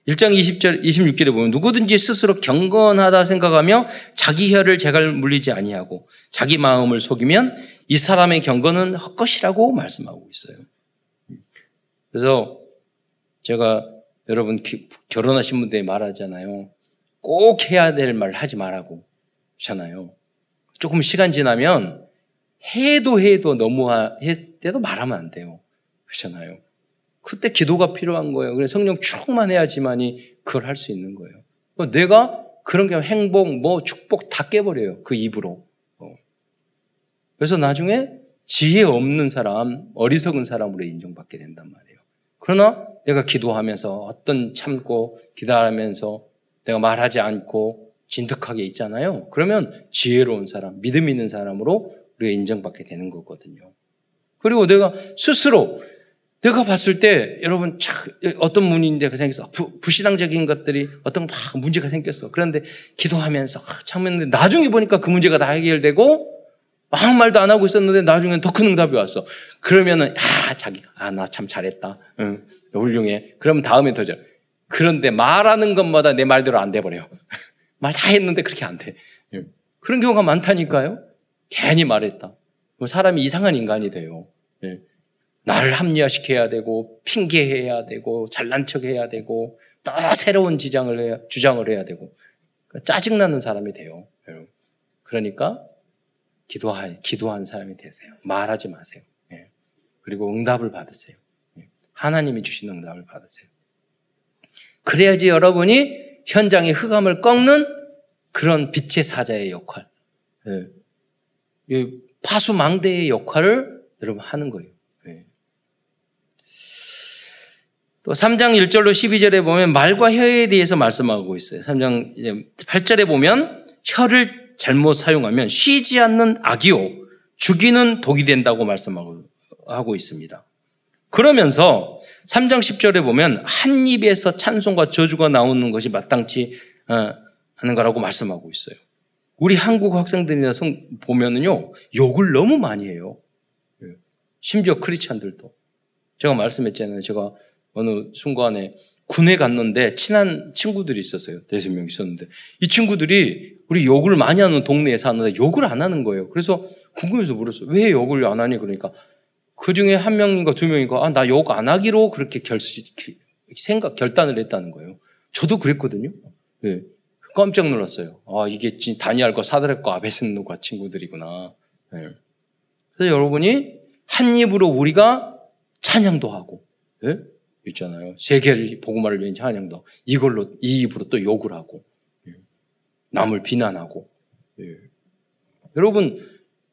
1장 20절, 26절에 보면 누구든지 스스로 경건하다 생각하며 자기 혀를 제갈 물리지 아니하고 자기 마음을 속이면 이 사람의 경건은 헛것이라고 말씀하고 있어요. 그래서 제가 여러분 결혼하신 분들에 말하잖아요. 꼭 해야 될 말 하지 말라고 하잖아요. 조금 시간 지나면 해도 해도 너무 때도 말하면 안 돼요. 그렇잖아요. 그때 기도가 필요한 거예요. 그래서 성령 충만해야지만이 그걸 할 수 있는 거예요. 내가 그런 게 행복, 뭐 축복 다 깨버려요. 그 입으로. 어. 그래서 나중에 지혜 없는 사람, 어리석은 사람으로 인정받게 된단 말이에요. 그러나 내가 기도하면서 어떤 참고 기도하면서 내가 말하지 않고 진득하게 있잖아요. 그러면 지혜로운 사람, 믿음 있는 사람으로 우리가 인정받게 되는 거거든요. 그리고 내가 스스로 내가 봤을 때 여러분 참 어떤 문인데 그 생겼어 부, 부신앙적인 것들이 어떤 막 문제가 생겼어. 그런데 기도하면서 참했는데 나중에 보니까 그 문제가 다 해결되고 아무 말도 안 하고 있었는데 나중엔 더 큰 응답이 왔어. 그러면은 아 자기가 아 나 참 잘했다. 응, 훌륭해. 그럼 다음에 더 잘. 그런데 말하는 것마다 내 말대로 안 돼 버려요. 말 다 했는데 그렇게 안 돼. 그런 경우가 많다니까요. 괜히 말했다. 사람이 이상한 인간이 돼요. 예. 나를 합리화시켜야 되고 핑계해야 되고 잘난 척해야 되고 또 새로운 지장을 해야, 주장을 해야 되고 그러니까 짜증나는 사람이 돼요. 그러니까 기도하, 기도한 사람이 되세요. 말하지 마세요. 예. 그리고 응답을 받으세요. 예. 하나님이 주신 응답을 받으세요. 그래야지 여러분이 현장의 흑암을 꺾는 그런 빛의 사자의 역할, 예. 파수망대의 역할을 여러분 하는 거예요. 또 3장 1절로 12절에 보면 말과 혀에 대해서 말씀하고 있어요. 3장 8절에 보면 혀를 잘못 사용하면 쉬지 않는 악이요 죽이는 독이 된다고 말씀하고 하고 있습니다. 그러면서 3장 10절에 보면 한 입에서 찬송과 저주가 나오는 것이 마땅치 어, 하는 거라고 말씀하고 있어요. 우리 한국 학생들이나 보면은요 욕을 너무 많이 해요. 예. 심지어 크리스찬들도 제가 말씀했잖아요. 제가 어느 순간에 군에 갔는데 친한 친구들이 있었어요. 대여섯 명 있었는데 이 친구들이 우리 욕을 많이 하는 동네에 사는데 욕을 안 하는 거예요. 그래서 궁금해서 물었어요. 왜 욕을 안 하니? 그러니까 그 중에 한 명인가 두 명인가 아, 나 욕 안 하기로 그렇게 결 생각 결단을 했다는 거예요. 저도 그랬거든요. 네. 깜짝 놀랐어요. 아 이게 다니엘과 사드락과 아베스노과 친구들이구나. 네. 그래서 여러분이 한 입으로 우리가 찬양도 하고 네? 있잖아요. 세계를 복음화를 위한 찬양도 이걸로 이 입으로 또 욕을 하고 예. 남을 비난하고 예. 여러분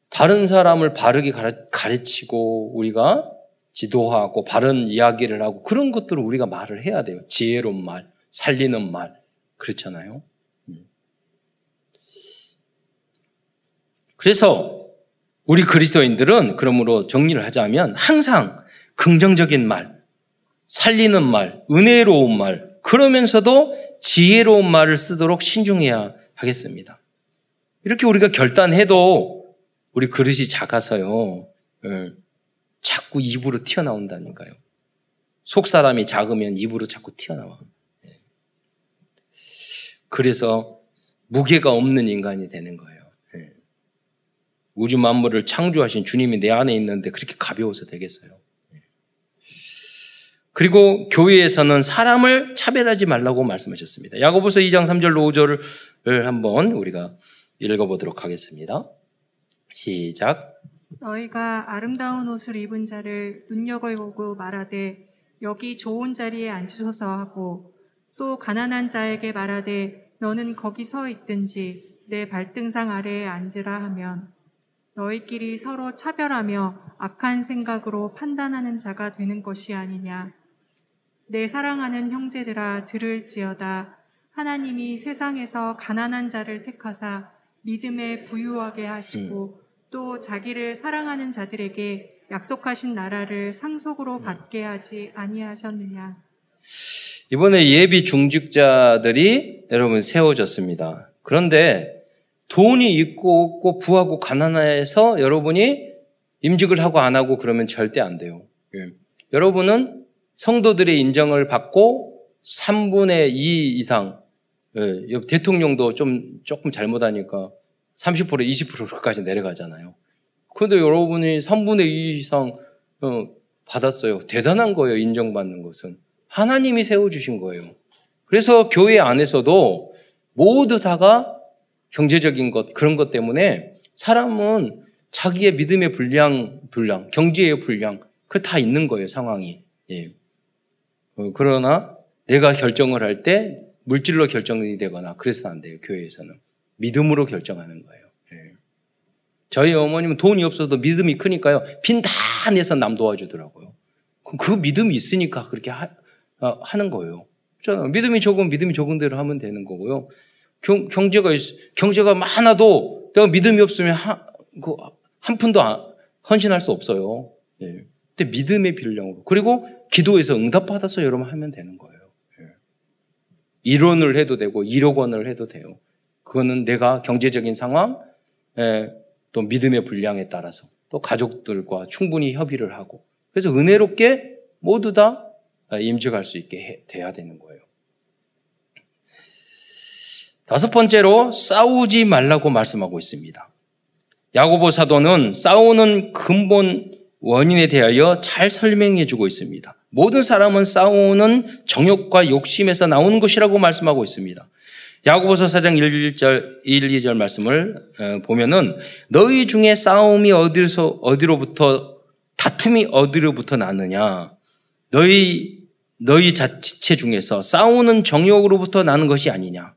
다른 사람을 바르게 가르치고 우리가 지도하고 바른 이야기를 하고 그런 것들을 우리가 말을 해야 돼요. 지혜로운 말, 살리는 말 그렇잖아요. 음. 그래서 우리 그리스도인들은 그러므로 정리를 하자면 항상 긍정적인 말, 살리는 말, 은혜로운 말, 그러면서도 지혜로운 말을 쓰도록 신중해야 하겠습니다. 이렇게 우리가 결단해도 우리 그릇이 작아서요, 예, 자꾸 입으로 튀어나온다니까요. 속 사람이 작으면 입으로 자꾸 튀어나와. 예. 그래서 무게가 없는 인간이 되는 거예요. 예. 우주 만물을 창조하신 주님이 내 안에 있는데 그렇게 가벼워서 되겠어요. 그리고 교회에서는 사람을 차별하지 말라고 말씀하셨습니다. 야고보서 2장 3절 5절을 한번 우리가 읽어보도록 하겠습니다. 시작. 너희가 아름다운 옷을 입은 자를 눈여겨보고 말하되 여기 좋은 자리에 앉으소서 하고 또 가난한 자에게 말하되 너는 거기 서 있든지 내 발등상 아래에 앉으라 하면 너희끼리 서로 차별하며 악한 생각으로 판단하는 자가 되는 것이 아니냐. 내 사랑하는 형제들아 들을지어다 하나님이 세상에서 가난한 자를 택하사 믿음에 부유하게 하시고 음. 또 자기를 사랑하는 자들에게 약속하신 나라를 상속으로 음. 받게 하지 아니하셨느냐. 이번에 예비 중직자들이 여러분 세워졌습니다. 그런데 돈이 있고 없고 부하고 가난해서 여러분이 임직을 하고 안 하고 그러면 절대 안 돼요. 예. 여러분은 성도들의 인정을 받고 3분의 2 이상, 예, 대통령도 좀 조금 잘못하니까 30% 20%까지 내려가잖아요. 그런데 여러분이 3분의 2 이상 어, 받았어요. 대단한 거예요. 인정받는 것은. 하나님이 세워 주신 거예요. 그래서 교회 안에서도 모두 다가 경제적인 것, 그런 것 때문에 사람은 자기의 믿음의 분량, 분량, 경제의 분량, 그 다 있는 거예요, 상황이. 예. 어, 그러나 내가 결정을 할 때 물질로 결정이 되거나 그래서는 안 돼요. 교회에서는 믿음으로 결정하는 거예요. 예. 저희 어머님은 돈이 없어도 믿음이 크니까요. 빈 다 내서 남 도와주더라고요. 그 믿음이 있으니까 그렇게 하, 어, 하는 거예요. 그렇잖아요. 믿음이 적으면 믿음이 적은 대로 하면 되는 거고요. 경, 경제가 있, 경제가 많아도 내가 믿음이 없으면 하, 그, 한 푼도 헌신할 수 없어요. 예. 믿음의 빌령으로 그리고 기도에서 응답받아서 여러분 하면 되는 거예요. 예. 이론을 해도 되고 1억 원을 해도 돼요. 그거는 내가 경제적인 상황, 예, 또 믿음의 분량에 따라서 또 가족들과 충분히 협의를 하고 그래서 은혜롭게 모두 다 임직할 수 있게 해, 돼야 되는 거예요. 다섯 번째로 싸우지 말라고 말씀하고 있습니다. 야고보 사도는 싸우는 근본 원인에 대하여 잘 설명해 주고 있습니다. 모든 사람은 싸우는 정욕과 욕심에서 나오는 것이라고 말씀하고 있습니다. 야고보서 4장 1, 1절, 1, 2절 말씀을 어, 보면은 너희 중에 싸움이 어디서 어디로부터 다툼이 어디로부터 나느냐? 너희 너희 자체 중에서 싸우는 정욕으로부터 나는 것이 아니냐?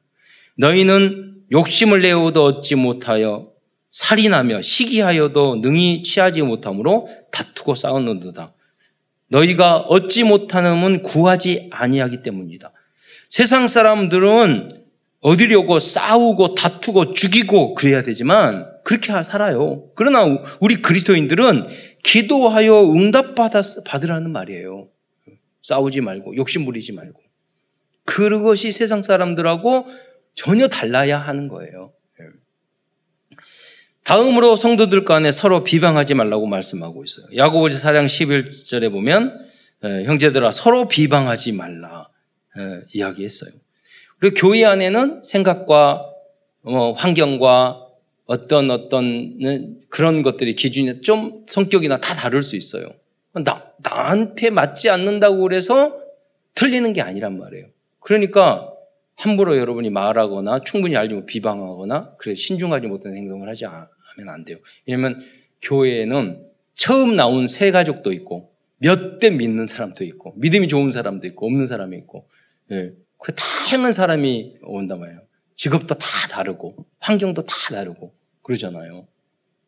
너희는 욕심을 내어도 얻지 못하여 살인하며 시기하여도 능히 취하지 못하므로 다투고 싸우는도다. 너희가 얻지 못하는 구하지 아니하기 때문이다. 세상 사람들은 얻으려고 싸우고 다투고 죽이고 그래야 되지만 그렇게 살아요. 그러나 우리 그리스도인들은 기도하여 응답받아 받으라는 말이에요. 싸우지 말고 욕심 부리지 말고 그것이 세상 사람들하고 전혀 달라야 하는 거예요. 다음으로 성도들 간에 서로 비방하지 말라고 말씀하고 있어요. 야고보서 4장 11절에 보면 형제들아 서로 비방하지 말라 이야기했어요. 그리고 교회 안에는 생각과 어, 환경과 어떤 어떤 그런 것들이 기준이 좀 성격이나 다 다를 수 있어요. 나 나한테 맞지 않는다고 그래서 틀리는 게 아니란 말이에요. 그러니까 함부로 여러분이 말하거나 충분히 알지 못 비방하거나 그래 신중하지 못한 행동을 하지 하면 안 돼요. 왜냐하면 교회에는 처음 나온 새 가족도 있고 몇 대 믿는 사람도 있고 믿음이 좋은 사람도 있고 없는 사람이 있고 예. 그 다양한 사람이 온단 말이에요. 직업도 다 다르고 환경도 다 다르고 그러잖아요.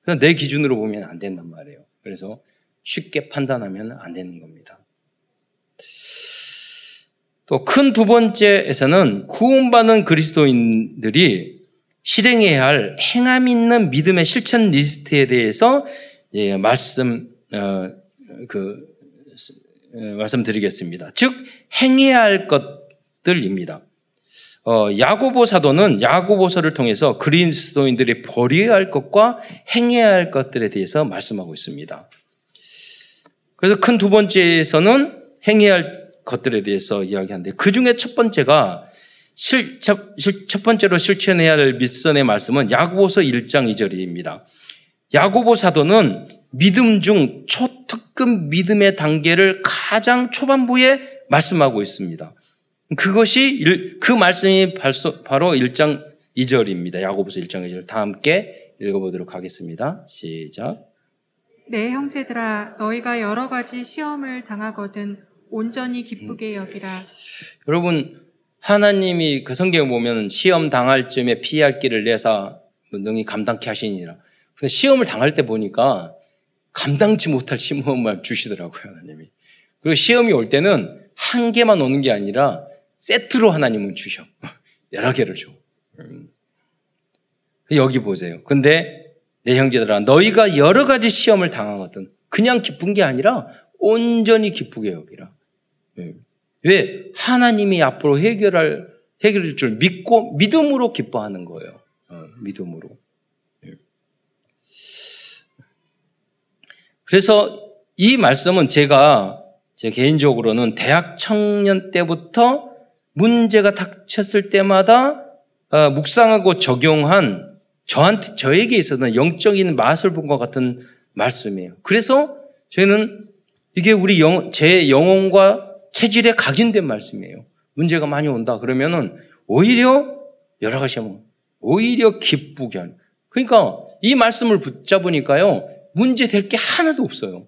그래서 내 기준으로 보면 안 된단 말이에요. 그래서 쉽게 판단하면 안 되는 겁니다. 또 큰 두 번째에서는 구원받은 그리스도인들이 실행해야 할 행함 있는 믿음의 실천 리스트에 대해서 예, 말씀 어, 그 어, 말씀드리겠습니다. 즉 행해야 할 것들입니다. 어, 야고보 사도는 야고보서를 통해서 그리스도인들이 버려야 할 것과 행해야 할 것들에 대해서 말씀하고 있습니다. 그래서 큰 두 번째에서는 행해야 할 것들에 대해서 이야기하는데 그 중에 첫 번째가 실, 첫, 첫 번째로 실천해야 할 밑선의 말씀은 야고보서 1장 2절입니다. 야고보 사도는 믿음 중 초특급 믿음의 단계를 가장 초반부에 말씀하고 있습니다. 그것이 그 말씀이 바로 1장 2절입니다. 야고보서 1장 2절 다 함께 읽어보도록 하겠습니다. 시작. 내 형제들아 너희가 여러 가지 시험을 당하거든 온전히 기쁘게 여기라. 여러분 하나님이 그 성경에 보면 시험 당할 쯤에 피할 길을 내사 능히 감당케 하시니라. 근데 시험을 당할 때 보니까 감당치 못할 시험을 주시더라고요, 하나님이. 그리고 시험이 올 때는 한 개만 오는 게 아니라 세트로 하나님은 주셔. 여러 개를 줘. 음. 여기 보세요. 근데 내 형제들아, 너희가 여러 가지 시험을 당하거든. 그냥 기쁜 게 아니라 온전히 기쁘게 여기라. 음. 왜? 하나님이 앞으로 해결할, 해결할 줄 믿고 믿음으로 기뻐하는 거예요. 어, 믿음으로. 예. 그래서 이 말씀은 제가 제 개인적으로는 대학 청년 때부터 문제가 닥쳤을 때마다 어, 묵상하고 적용한 저한테 저에게 있어서는 영적인 맛을 본 것 같은 말씀이에요. 그래서 저희는 이게 우리 영, 제 영혼과 체질에 각인된 말씀이에요. 문제가 많이 온다 그러면은 오히려 여러 가지 하면 오히려 기쁘게. 그러니까 이 말씀을 붙잡으니까요 문제 될 게 하나도 없어요.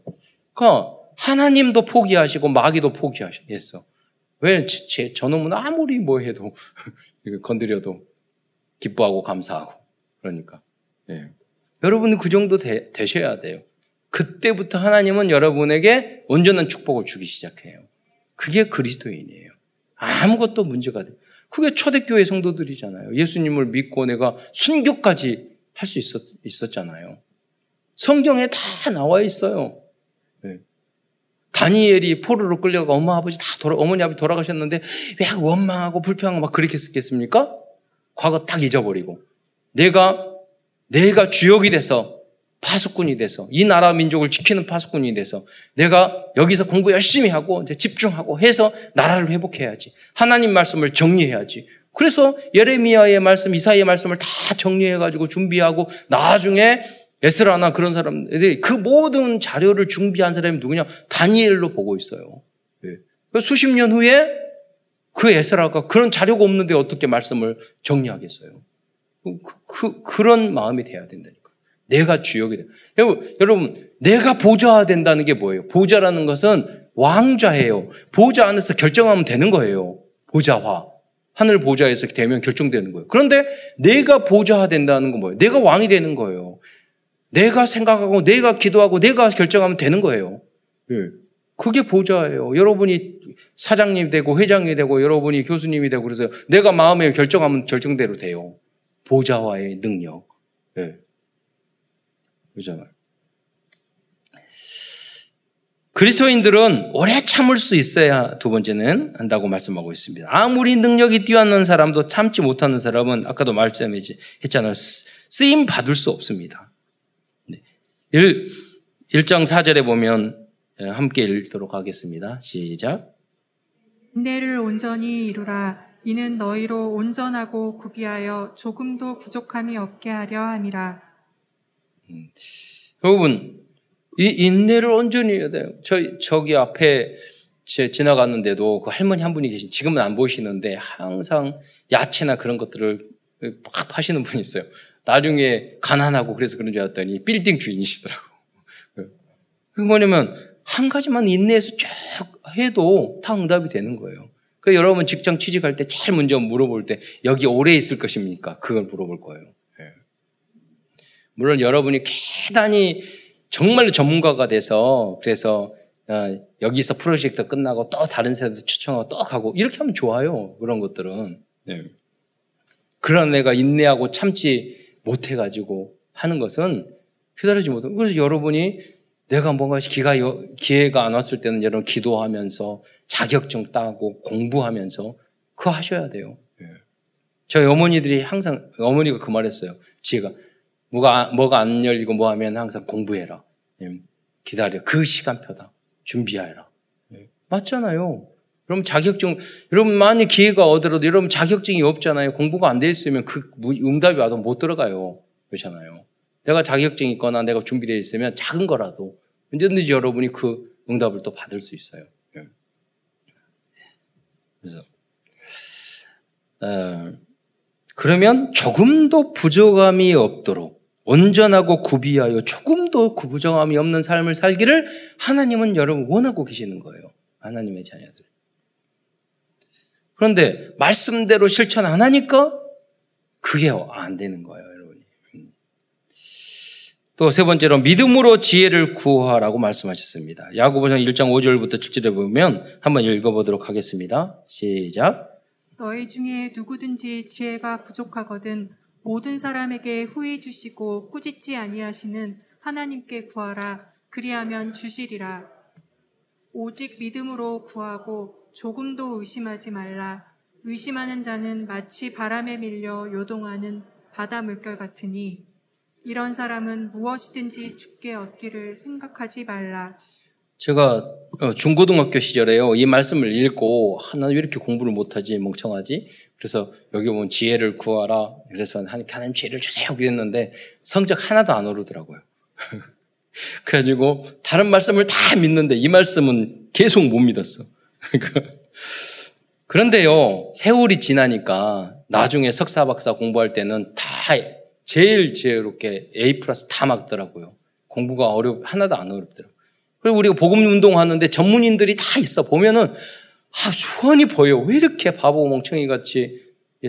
그러니까 하나님도 포기하시고 마귀도 포기했어. 왜 제, 저놈은 아무리 뭐 해도 건드려도 기뻐하고 감사하고 그러니까 예. 여러분은 그 정도 되, 되셔야 돼요. 그때부터 하나님은 여러분에게 온전한 축복을 주기 시작해요. 그게 그리스도인이에요. 아무것도 문제가 돼. 그게 초대교회 성도들이잖아요. 예수님을 믿고 내가 순교까지 할 수 있었, 있었잖아요. 성경에 다 나와 있어요. 네. 다니엘이 포로로 끌려가 엄마 아버지 다 돌아, 어머니 아버지 돌아가셨는데 왜 원망하고 불평하고 막 그렇게 했겠습니까? 과거 딱 잊어버리고 내가 내가 주역이 돼서 파수꾼이 돼서 이 나라 민족을 지키는 파수꾼이 돼서 내가 여기서 공부 열심히 하고 집중하고 해서 나라를 회복해야지. 하나님 말씀을 정리해야지. 그래서 예레미야의 말씀, 이사의 말씀을 다 정리해 가지고 준비하고 나중에 에스라나 그런 사람들이 그 모든 자료를 준비한 사람이 누구냐? 다니엘로 보고 있어요. 네. 수십 년 후에 그 에스라가 그런 자료가 없는데 어떻게 말씀을 정리하겠어요? 그, 그, 그런 마음이 돼야 된다니까. 내가 주역이 돼. 여러분, 여러분, 내가 보좌 된다는 게 뭐예요? 보좌라는 것은 왕좌예요. 보좌 안에서 결정하면 되는 거예요. 보좌화. 하늘 보좌에서 되면 결정되는 거예요. 그런데 내가 보좌화 된다는 건 뭐예요? 내가 왕이 되는 거예요. 내가 생각하고, 내가 기도하고, 내가 결정하면 되는 거예요. 예. 그게 보좌예요. 여러분이 사장님이 되고, 회장이 되고, 여러분이 교수님이 되고, 그래서 내가 마음에 결정하면 결정대로 돼요. 보좌화의 능력. 예. 그잖아요. 그리스도인들은 오래 참을 수 있어야 두 번째는 한다고 말씀하고 있습니다. 아무리 능력이 뛰어난 사람도 참지 못하는 사람은 아까도 말씀했잖아요. 쓰임 받을 수 없습니다. 1, 1장 4절에 보면 예, 함께 읽도록 하겠습니다. 시작. 인내를 온전히 이루라. 이는 너희로 온전하고 구비하여 조금도 부족함이 없게 하려 함이라. 음. 여러분, 이 인내를 온전히 해야 돼요. 저, 저기 앞에 제 지나갔는데도 그 할머니 한 분이 계신, 지금은 안 보이시는데 항상 야채나 그런 것들을 막 파시는 분이 있어요. 나중에 가난하고 그래서 그런 줄 알았더니 빌딩 주인이시더라고. 그 뭐냐면 한 가지만 인내해서 쭉 해도 다 응답이 되는 거예요. 그 여러분 직장 취직할 때 제일 먼저 물어볼 때 여기 오래 있을 것입니까? 그걸 물어볼 거예요. 물론 여러분이 대단히 정말로 전문가가 돼서 그래서 어, 여기서 프로젝트 끝나고 또 다른 세대 추천하고 또 가고 이렇게 하면 좋아요. 그런 것들은. 네. 그런 내가 인내하고 참지 못해가지고 하는 것은 휘다르지 못하고 그래서 여러분이 내가 뭔가 기가, 기회가 안 왔을 때는 여러분 기도하면서 자격증 따고 공부하면서 그거 하셔야 돼요. 네. 저희 어머니들이 항상 어머니가 그 말했어요. 지혜가 뭐가, 뭐가 안 열리고 뭐 하면 항상 공부해라. 예, 기다려. 그 시간표다. 준비하라. 예, 맞잖아요. 그럼 자격증, 여러분 많이 기회가 얻어도 여러분 자격증이 없잖아요. 공부가 안 돼 있으면 그 응답이 와도 못 들어가요. 그렇잖아요. 내가 자격증이 있거나 내가 준비되어 있으면 작은 거라도 언제든지 여러분이 그 응답을 또 받을 수 있어요. 예. 그래서, 어, 그러면 조금도 부족함이 없도록 온전하고 구비하여 조금도 구부정함이 없는 삶을 살기를 하나님은 여러분 원하고 계시는 거예요. 하나님의 자녀들. 그런데 말씀대로 실천 안 하니까 그게 안 되는 거예요, 여러분이. 또 세 번째로 믿음으로 지혜를 구하라고 말씀하셨습니다. 야고보서 1장 5절부터 7절에 보면 한번 읽어보도록 하겠습니다. 시작. 너희 중에 누구든지 지혜가 부족하거든 모든 사람에게 후히 주시고 꾸짖지 아니하시는 하나님께 구하라. 그리하면 주시리라. 오직 믿음으로 구하고 조금도 의심하지 말라. 의심하는 자는 마치 바람에 밀려 요동하는 바다 물결 같으니 이런 사람은 무엇이든지 죽게 얻기를 생각하지 말라 제가 어, 중고등학교 시절에요. 이 말씀을 읽고 하나 왜 이렇게 공부를 못하지 멍청하지? 그래서 여기 보면 지혜를 구하라. 그래서 하나님 지혜를 주세요. 그랬는데 성적 하나도 안 오르더라고요. 그래가지고 다른 말씀을 다 믿는데 이 말씀은 계속 못 믿었어. 그런데요 세월이 지나니까 나중에 석사 박사 공부할 때는 다 제일 지혜롭게 A 플러스 다 막더라고요. 공부가 어렵 하나도 안 어렵더라고요. 그리고 우리가 복음 운동하는데 전문인들이 다 있어. 보면은 아, 주원이 보여. 왜 이렇게 바보 멍청이 같이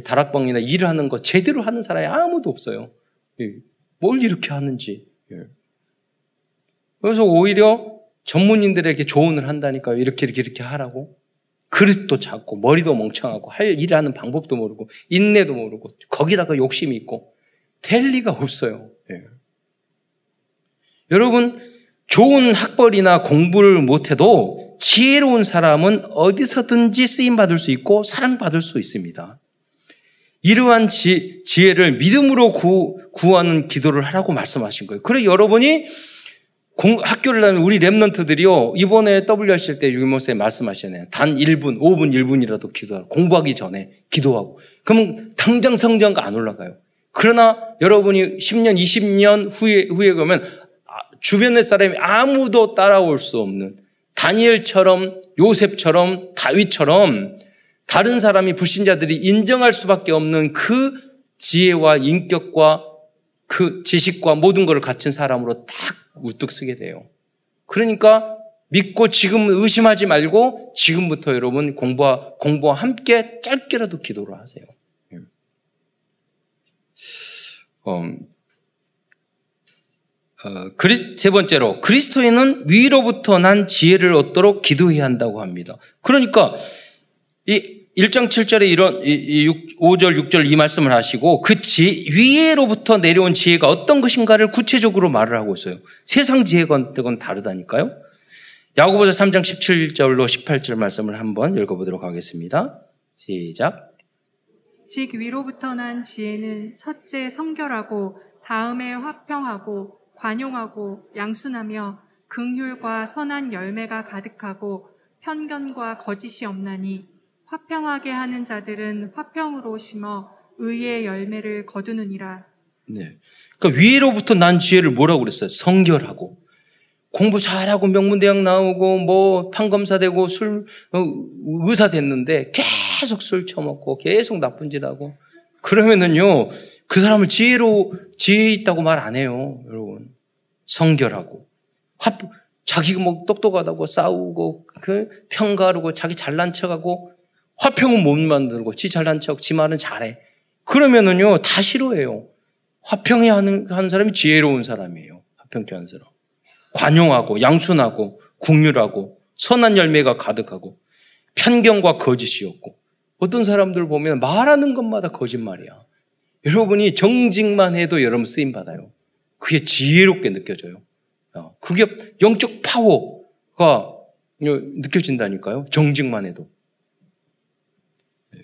다락방이나 일을 하는 거 제대로 하는 사람이 아무도 없어요. 예. 뭘 이렇게 하는지. 예. 그래서 오히려 전문인들에게 조언을 한다니까요. 이렇게 이렇게 이렇게 하라고. 그릇도 작고 머리도 멍청하고 할 일을 하는 방법도 모르고 인내도 모르고 거기다가 욕심이 있고 될 리가 없어요. 예. 여러분 좋은 학벌이나 공부를 못해도 지혜로운 사람은 어디서든지 쓰임 받을 수 있고 사랑받을 수 있습니다. 이러한 지, 혜를 믿음으로 구, 구하는 기도를 하라고 말씀하신 거예요. 그래 여러분이 공, 학교를 다니는 우리 랩런트들이요, 이번에 WRC 때 유모쌤 말씀하시네요. 단 1분, 5분, 1분이라도 기도하고, 공부하기 전에 기도하고. 그러면 당장 성장가 안 올라가요. 그러나 여러분이 10년, 20년 후에, 후에 가면 주변의 사람이 아무도 따라올 수 없는 다니엘처럼 요셉처럼 다윗처럼 다른 사람이 불신자들이 인정할 수밖에 없는 그 지혜와 인격과 그 지식과 모든 것을 갖춘 사람으로 딱 우뚝 쓰게 돼요. 그러니까 믿고 지금 의심하지 말고 지금부터 여러분 공부와, 공부와 함께 짧게라도 기도를 하세요. 음, 어, 그리, 세 번째로 그리스도인은 위로부터 난 지혜를 얻도록 기도해야 한다고 합니다. 그러니까 이 1장 7절에 이런 5절 6절 이 말씀을 하시고 그 지, 위에로부터 내려온 지혜가 어떤 것인가를 구체적으로 말을 하고 있어요. 세상 지혜건 다르다니까요. 야고보서 3장 17절로 18절 말씀을 한번 읽어보도록 하겠습니다. 시작. 즉 위로부터 난 지혜는 첫째 성결하고 다음에 화평하고 관용하고 양순하며 긍휼과 선한 열매가 가득하고 편견과 거짓이 없나니 화평하게 하는 자들은 화평으로 심어 의의 열매를 거두느니라. 네. 그러니까 위로부터 난 지혜를 뭐라고 그랬어요? 성결하고 공부 잘하고 명문대학 나오고 뭐 판검사 되고 술 어, 의사 됐는데 계속 술 처먹고 계속 나쁜 짓 하고 그러면은요 그 사람을 지혜로 지혜 있다고 말 안 해요, 여러분. 성결하고 화 자기가 뭐 똑똑하다고 싸우고 그 평가하고 자기 잘난 척하고 화평은 못 만들고 지 잘난 척, 지 말은 잘해. 그러면은요 다 싫어해요. 화평해 하는 한 사람이 지혜로운 사람이에요. 화평케 하는 사람. 관용하고 양순하고 국률하고 선한 열매가 가득하고 편견과 거짓이 없고 어떤 사람들 보면 말하는 것마다 거짓말이야. 여러분이 정직만 해도 여러분 쓰임 받아요. 그게 지혜롭게 느껴져요. 어, 그게 영적 파워가 느껴진다니까요. 정직만 해도. 네.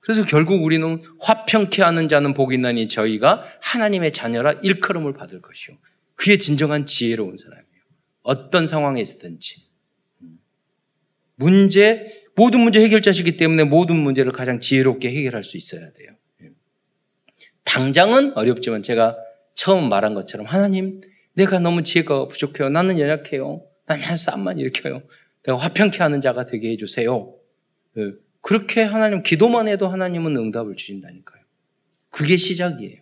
그래서 결국 우리는 화평케 하는 자는 복이 있나니 저희가 하나님의 자녀라 일컬음을 받을 것이요. 그게 진정한 지혜로운 사람이에요. 어떤 상황에 있든지. 음. 문제, 모든 문제 해결자시기 때문에 모든 문제를 가장 지혜롭게 해결할 수 있어야 돼요. 당장은 어렵지만 제가 처음 말한 것처럼 하나님 내가 너무 지혜가 부족해요. 나는 연약해요. 나는 싸움만 일으켜요. 내가 화평케 하는 자가 되게 해주세요. 예, 그렇게 하나님 기도만 해도 하나님은 응답을 주신다니까요. 그게 시작이에요.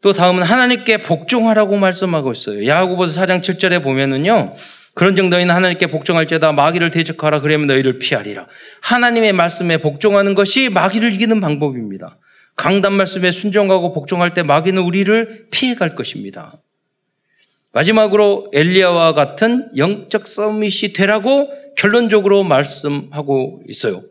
또 다음은 하나님께 복종하라고 말씀하고 있어요. 야고보서 4장 7절에 보면은요. 그런 정도인 하나님께 복종할지다 마귀를 대적하라 그러면 너희를 피하리라. 하나님의 말씀에 복종하는 것이 마귀를 이기는 방법입니다. 강단 말씀에 순종하고 복종할 때 마귀는 우리를 피해갈 것입니다. 마지막으로 엘리야와 같은 영적 서밋이 되라고 결론적으로 말씀하고 있어요.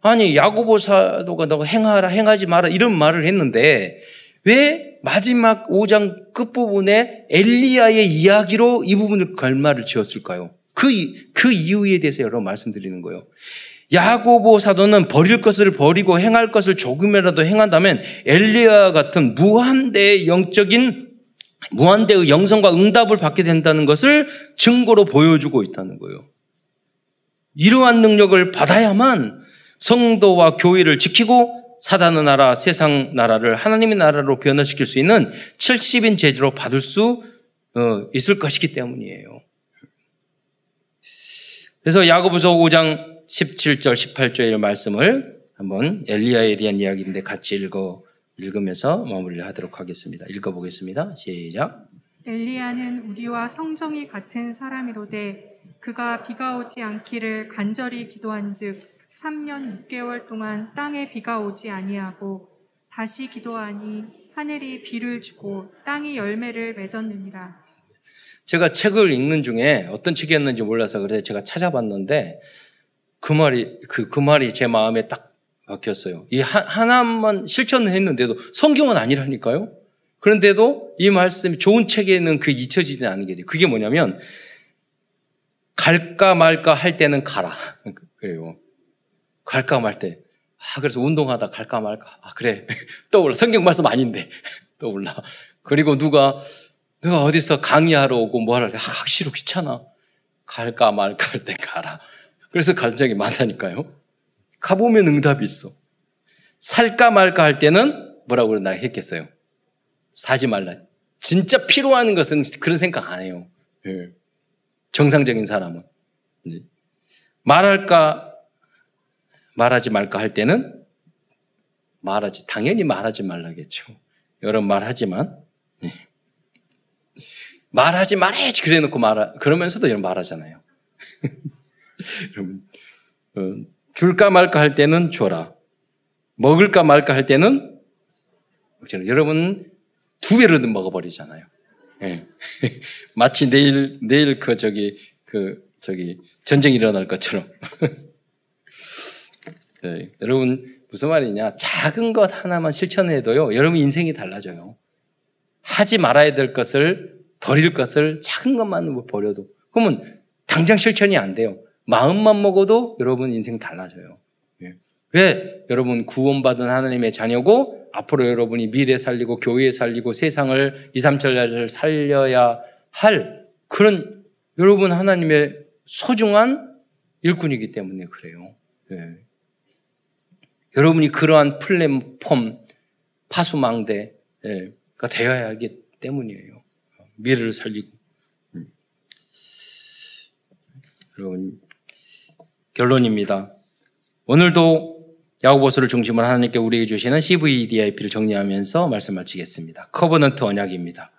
아니 야고보 사도가 너 행하라 행하지 마라 이런 말을 했는데 왜 마지막 5장 끝부분에 엘리야의 이야기로 이 부분을 결말을 지었을까요? 그, 그 이유에 대해서 여러 말씀드리는 거예요. 야고보 사도는 버릴 것을 버리고 행할 것을 조금이라도 행한다면 엘리야 같은 무한대의 영적인 무한대의 영성과 응답을 받게 된다는 것을 증거로 보여주고 있다는 거예요. 이러한 능력을 받아야만 성도와 교회를 지키고 사단의 나라, 세상 나라를 하나님의 나라로 변화시킬 수 있는 70인 제재로 받을 수 어, 있을 것이기 때문이에요. 그래서 야고보서 5장 17절, 18절의 말씀을 한번 엘리야에 대한 이야기인데 같이 읽어 읽으면서 마무리를 하도록 하겠습니다. 읽어 보겠습니다. 시작. 엘리야는 우리와 성정이 같은 사람이로되 그가 비가 오지 않기를 간절히 기도한즉 3년 6개월 동안 땅에 비가 오지 아니하고 다시 기도하니 하늘이 비를 주고 땅이 열매를 맺었느니라. 제가 책을 읽는 중에 어떤 책이었는지 몰라서 그래서 제가 찾아봤는데 그 말이 그, 그 말이 제 마음에 딱 박혔어요. 이 하, 하나만 실천을 했는데도 성경은 아니라니까요. 그런데도 이 말씀이 좋은 책에는 그 잊혀지지 않는 게 돼요. 그게 뭐냐면 갈까 말까 할 때는 가라. 그래요. 갈까 말 때. 아, 그래서 운동하다 갈까 말까. 아, 그래. 떠올라. 성경 말씀 아닌데. 떠올라. 그리고 누가, 누가 어디서 강의하러 오고 뭐 하러, 아, 싫어. 귀찮아. 갈까 말까 할 때 가라. 그래서 갈 적이 많다니까요. 가보면 응답이 있어. 살까 말까 할 때는 뭐라고 그러나 했겠어요. 사지 말라. 진짜 필요한 것은 그런 생각 안 해요. 예. 정상적인 사람은. 네. 말할까, 말하지 말까 할 때는 말하지. 당연히 말하지 말라겠죠. 여러 말하지만. 네. 말하지 말아야지. 그래 놓고 말하, 그러면서도 여러분 말하잖아요. 여러분, 어, 줄까 말까 할 때는 줘라. 먹을까 말까 할 때는 여러분 두 배로는 먹어버리잖아요. 예. 마치 내일, 내일 그 저기, 그, 저기, 전쟁이 일어날 것처럼. 네. 여러분, 무슨 말이냐. 작은 것 하나만 실천해도요, 여러분 인생이 달라져요. 하지 말아야 될 것을, 버릴 것을 작은 것만 뭐 버려도. 그러면 당장 실천이 안 돼요. 마음만 먹어도 여러분 인생 달라져요. 예. 왜 여러분 구원받은 하나님의 자녀고 앞으로 여러분이 미래 살리고 교회 살리고 세상을 2, 3절 살려야 할 그런 여러분 하나님의 소중한 일꾼이기 때문에 그래요. 네. 여러분이 그러한 플랫폼 파수망대가 예, 되어야 하기 때문이에요. 미래를 살리고. 음. 여러분, 결론입니다. 오늘도 야고보서를 중심으로 하나님께 우리에게 주시는 CVDIP를 정리하면서 말씀 마치겠습니다. Covenant 언약입니다.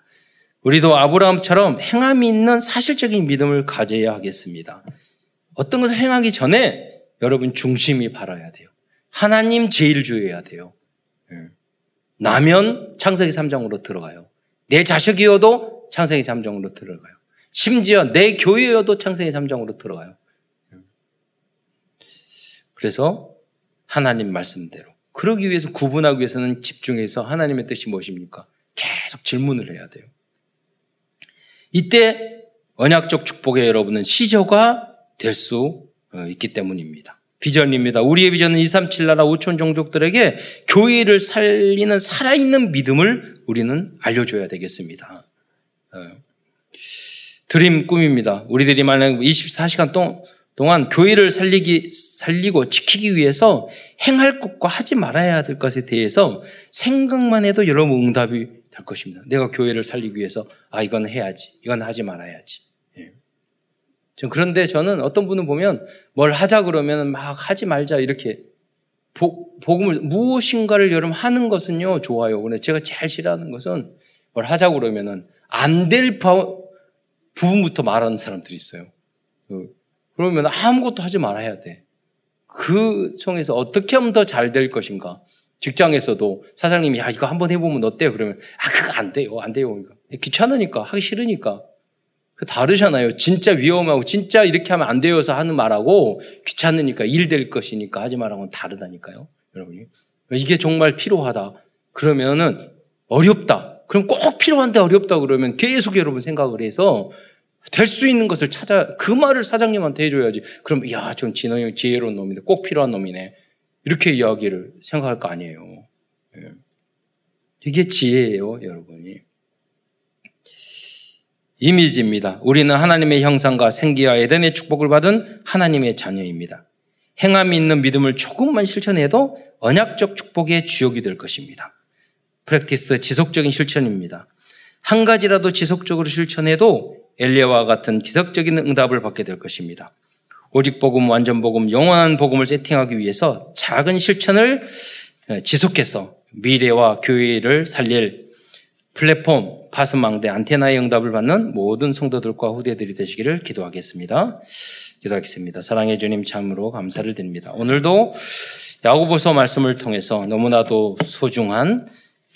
우리도 아브라함처럼 행함이 있는 사실적인 믿음을 가져야 하겠습니다. 어떤 것을 행하기 전에 여러분 중심이 바라야 돼요. 하나님 제일 주의해야 돼요. 예. 나면 창세기 3장으로 들어가요. 내 자식이어도 창세기 3장으로 들어가요. 심지어 내 교회여도 창세기 3장으로 들어가요. 예. 그래서 하나님 말씀대로. 그러기 위해서 구분하기 위해서는 집중해서 하나님의 뜻이 무엇입니까? 계속 질문을 해야 돼요. 이때 언약적 축복의 여러분은 시저가 될 수 있기 때문입니다. 비전입니다. 우리의 비전은 237 나라 5천 종족들에게 교회를 살리는 살아있는 믿음을 우리는 알려줘야 되겠습니다. 어. 드림 꿈입니다. 우리들이 만약 24시간 동안 교회를 살리기, 살리고 지키기 위해서 행할 것과 하지 말아야 될 것에 대해서 생각만 해도 여러분 응답이 될 것입니다. 내가 교회를 살리기 위해서, 아, 이건 해야지. 이건 하지 말아야지. 예. 그런데 저는 어떤 분을 보면 뭘 하자 그러면 막 하지 말자 이렇게 복, 복음을, 무엇인가를 여러분 하는 것은요, 좋아요. 근데 제가 제일 싫어하는 것은 뭘 하자 그러면은 안 될 부분부터 말하는 사람들이 있어요. 그 그러면 아무것도 하지 말아야 돼. 그 총에서 어떻게 하면 더 잘 될 것인가? 직장에서도 사장님이 야 이거 한번 해보면 어때요? 그러면 아 그거 안 돼요, 안 돼요. 이거. 귀찮으니까 하기 싫으니까 그 다르잖아요. 진짜 위험하고 진짜 이렇게 하면 안 되어서 하는 말하고 귀찮으니까 일 될 것이니까 하지 말하고는 다르다니까요, 여러분이. 이게 정말 필요하다. 그러면은 어렵다. 그럼 꼭 필요한데 어렵다 그러면 계속 여러분 생각을 해서 될 수 있는 것을 찾아 그 말을 사장님한테 해줘야지. 그럼 야, 전 진호 지혜로운 놈이네. 꼭 필요한 놈이네. 이렇게 이야기를 생각할 거 아니에요. 예. 이게 지혜예요, 여러분이. 이미지입니다. 우리는 하나님의 형상과 생기와 에덴의 축복을 받은 하나님의 자녀입니다. 행함이 있는 믿음을 조금만 실천해도 언약적 축복의 주역이 될 것입니다. 프랙티스 지속적인 실천입니다. 한 가지라도 지속적으로 실천해도 엘리야와 같은 기적적인 응답을 받게 될 것입니다. 오직 복음, 완전 복음, 영원한 복음을 세팅하기 위해서 작은 실천을 지속해서 미래와 교회를 살릴 플랫폼, 파스망대, 안테나의 응답을 받는 모든 성도들과 후대들이 되시기를 기도하겠습니다. 기도하겠습니다. 사랑해 주님 참으로 감사를 드립니다. 오늘도 야고보서 말씀을 통해서 너무나도 소중한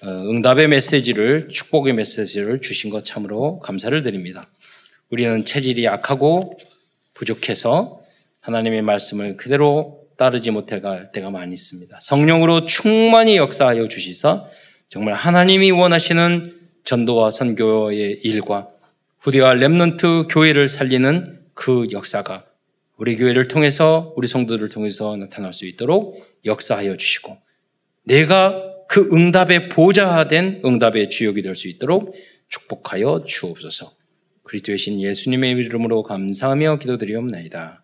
어, 응답의 메시지를 축복의 메시지를 주신 것 참으로 감사를 드립니다. 우리는 체질이 약하고 부족해서 하나님의 말씀을 그대로 따르지 못할 때가 많이 있습니다. 성령으로 충만히 역사하여 주시사 정말 하나님이 원하시는 전도와 선교의 일과 후대와 렘넌트 교회를 살리는 그 역사가 우리 교회를 통해서 우리 성도들을 통해서 나타날 수 있도록 역사하여 주시고 내가 그 응답의 보좌된 응답의 주역이 될 수 있도록 축복하여 주옵소서. 그리스도의 신 예수님의 이름으로 감사하며 기도드리옵나이다.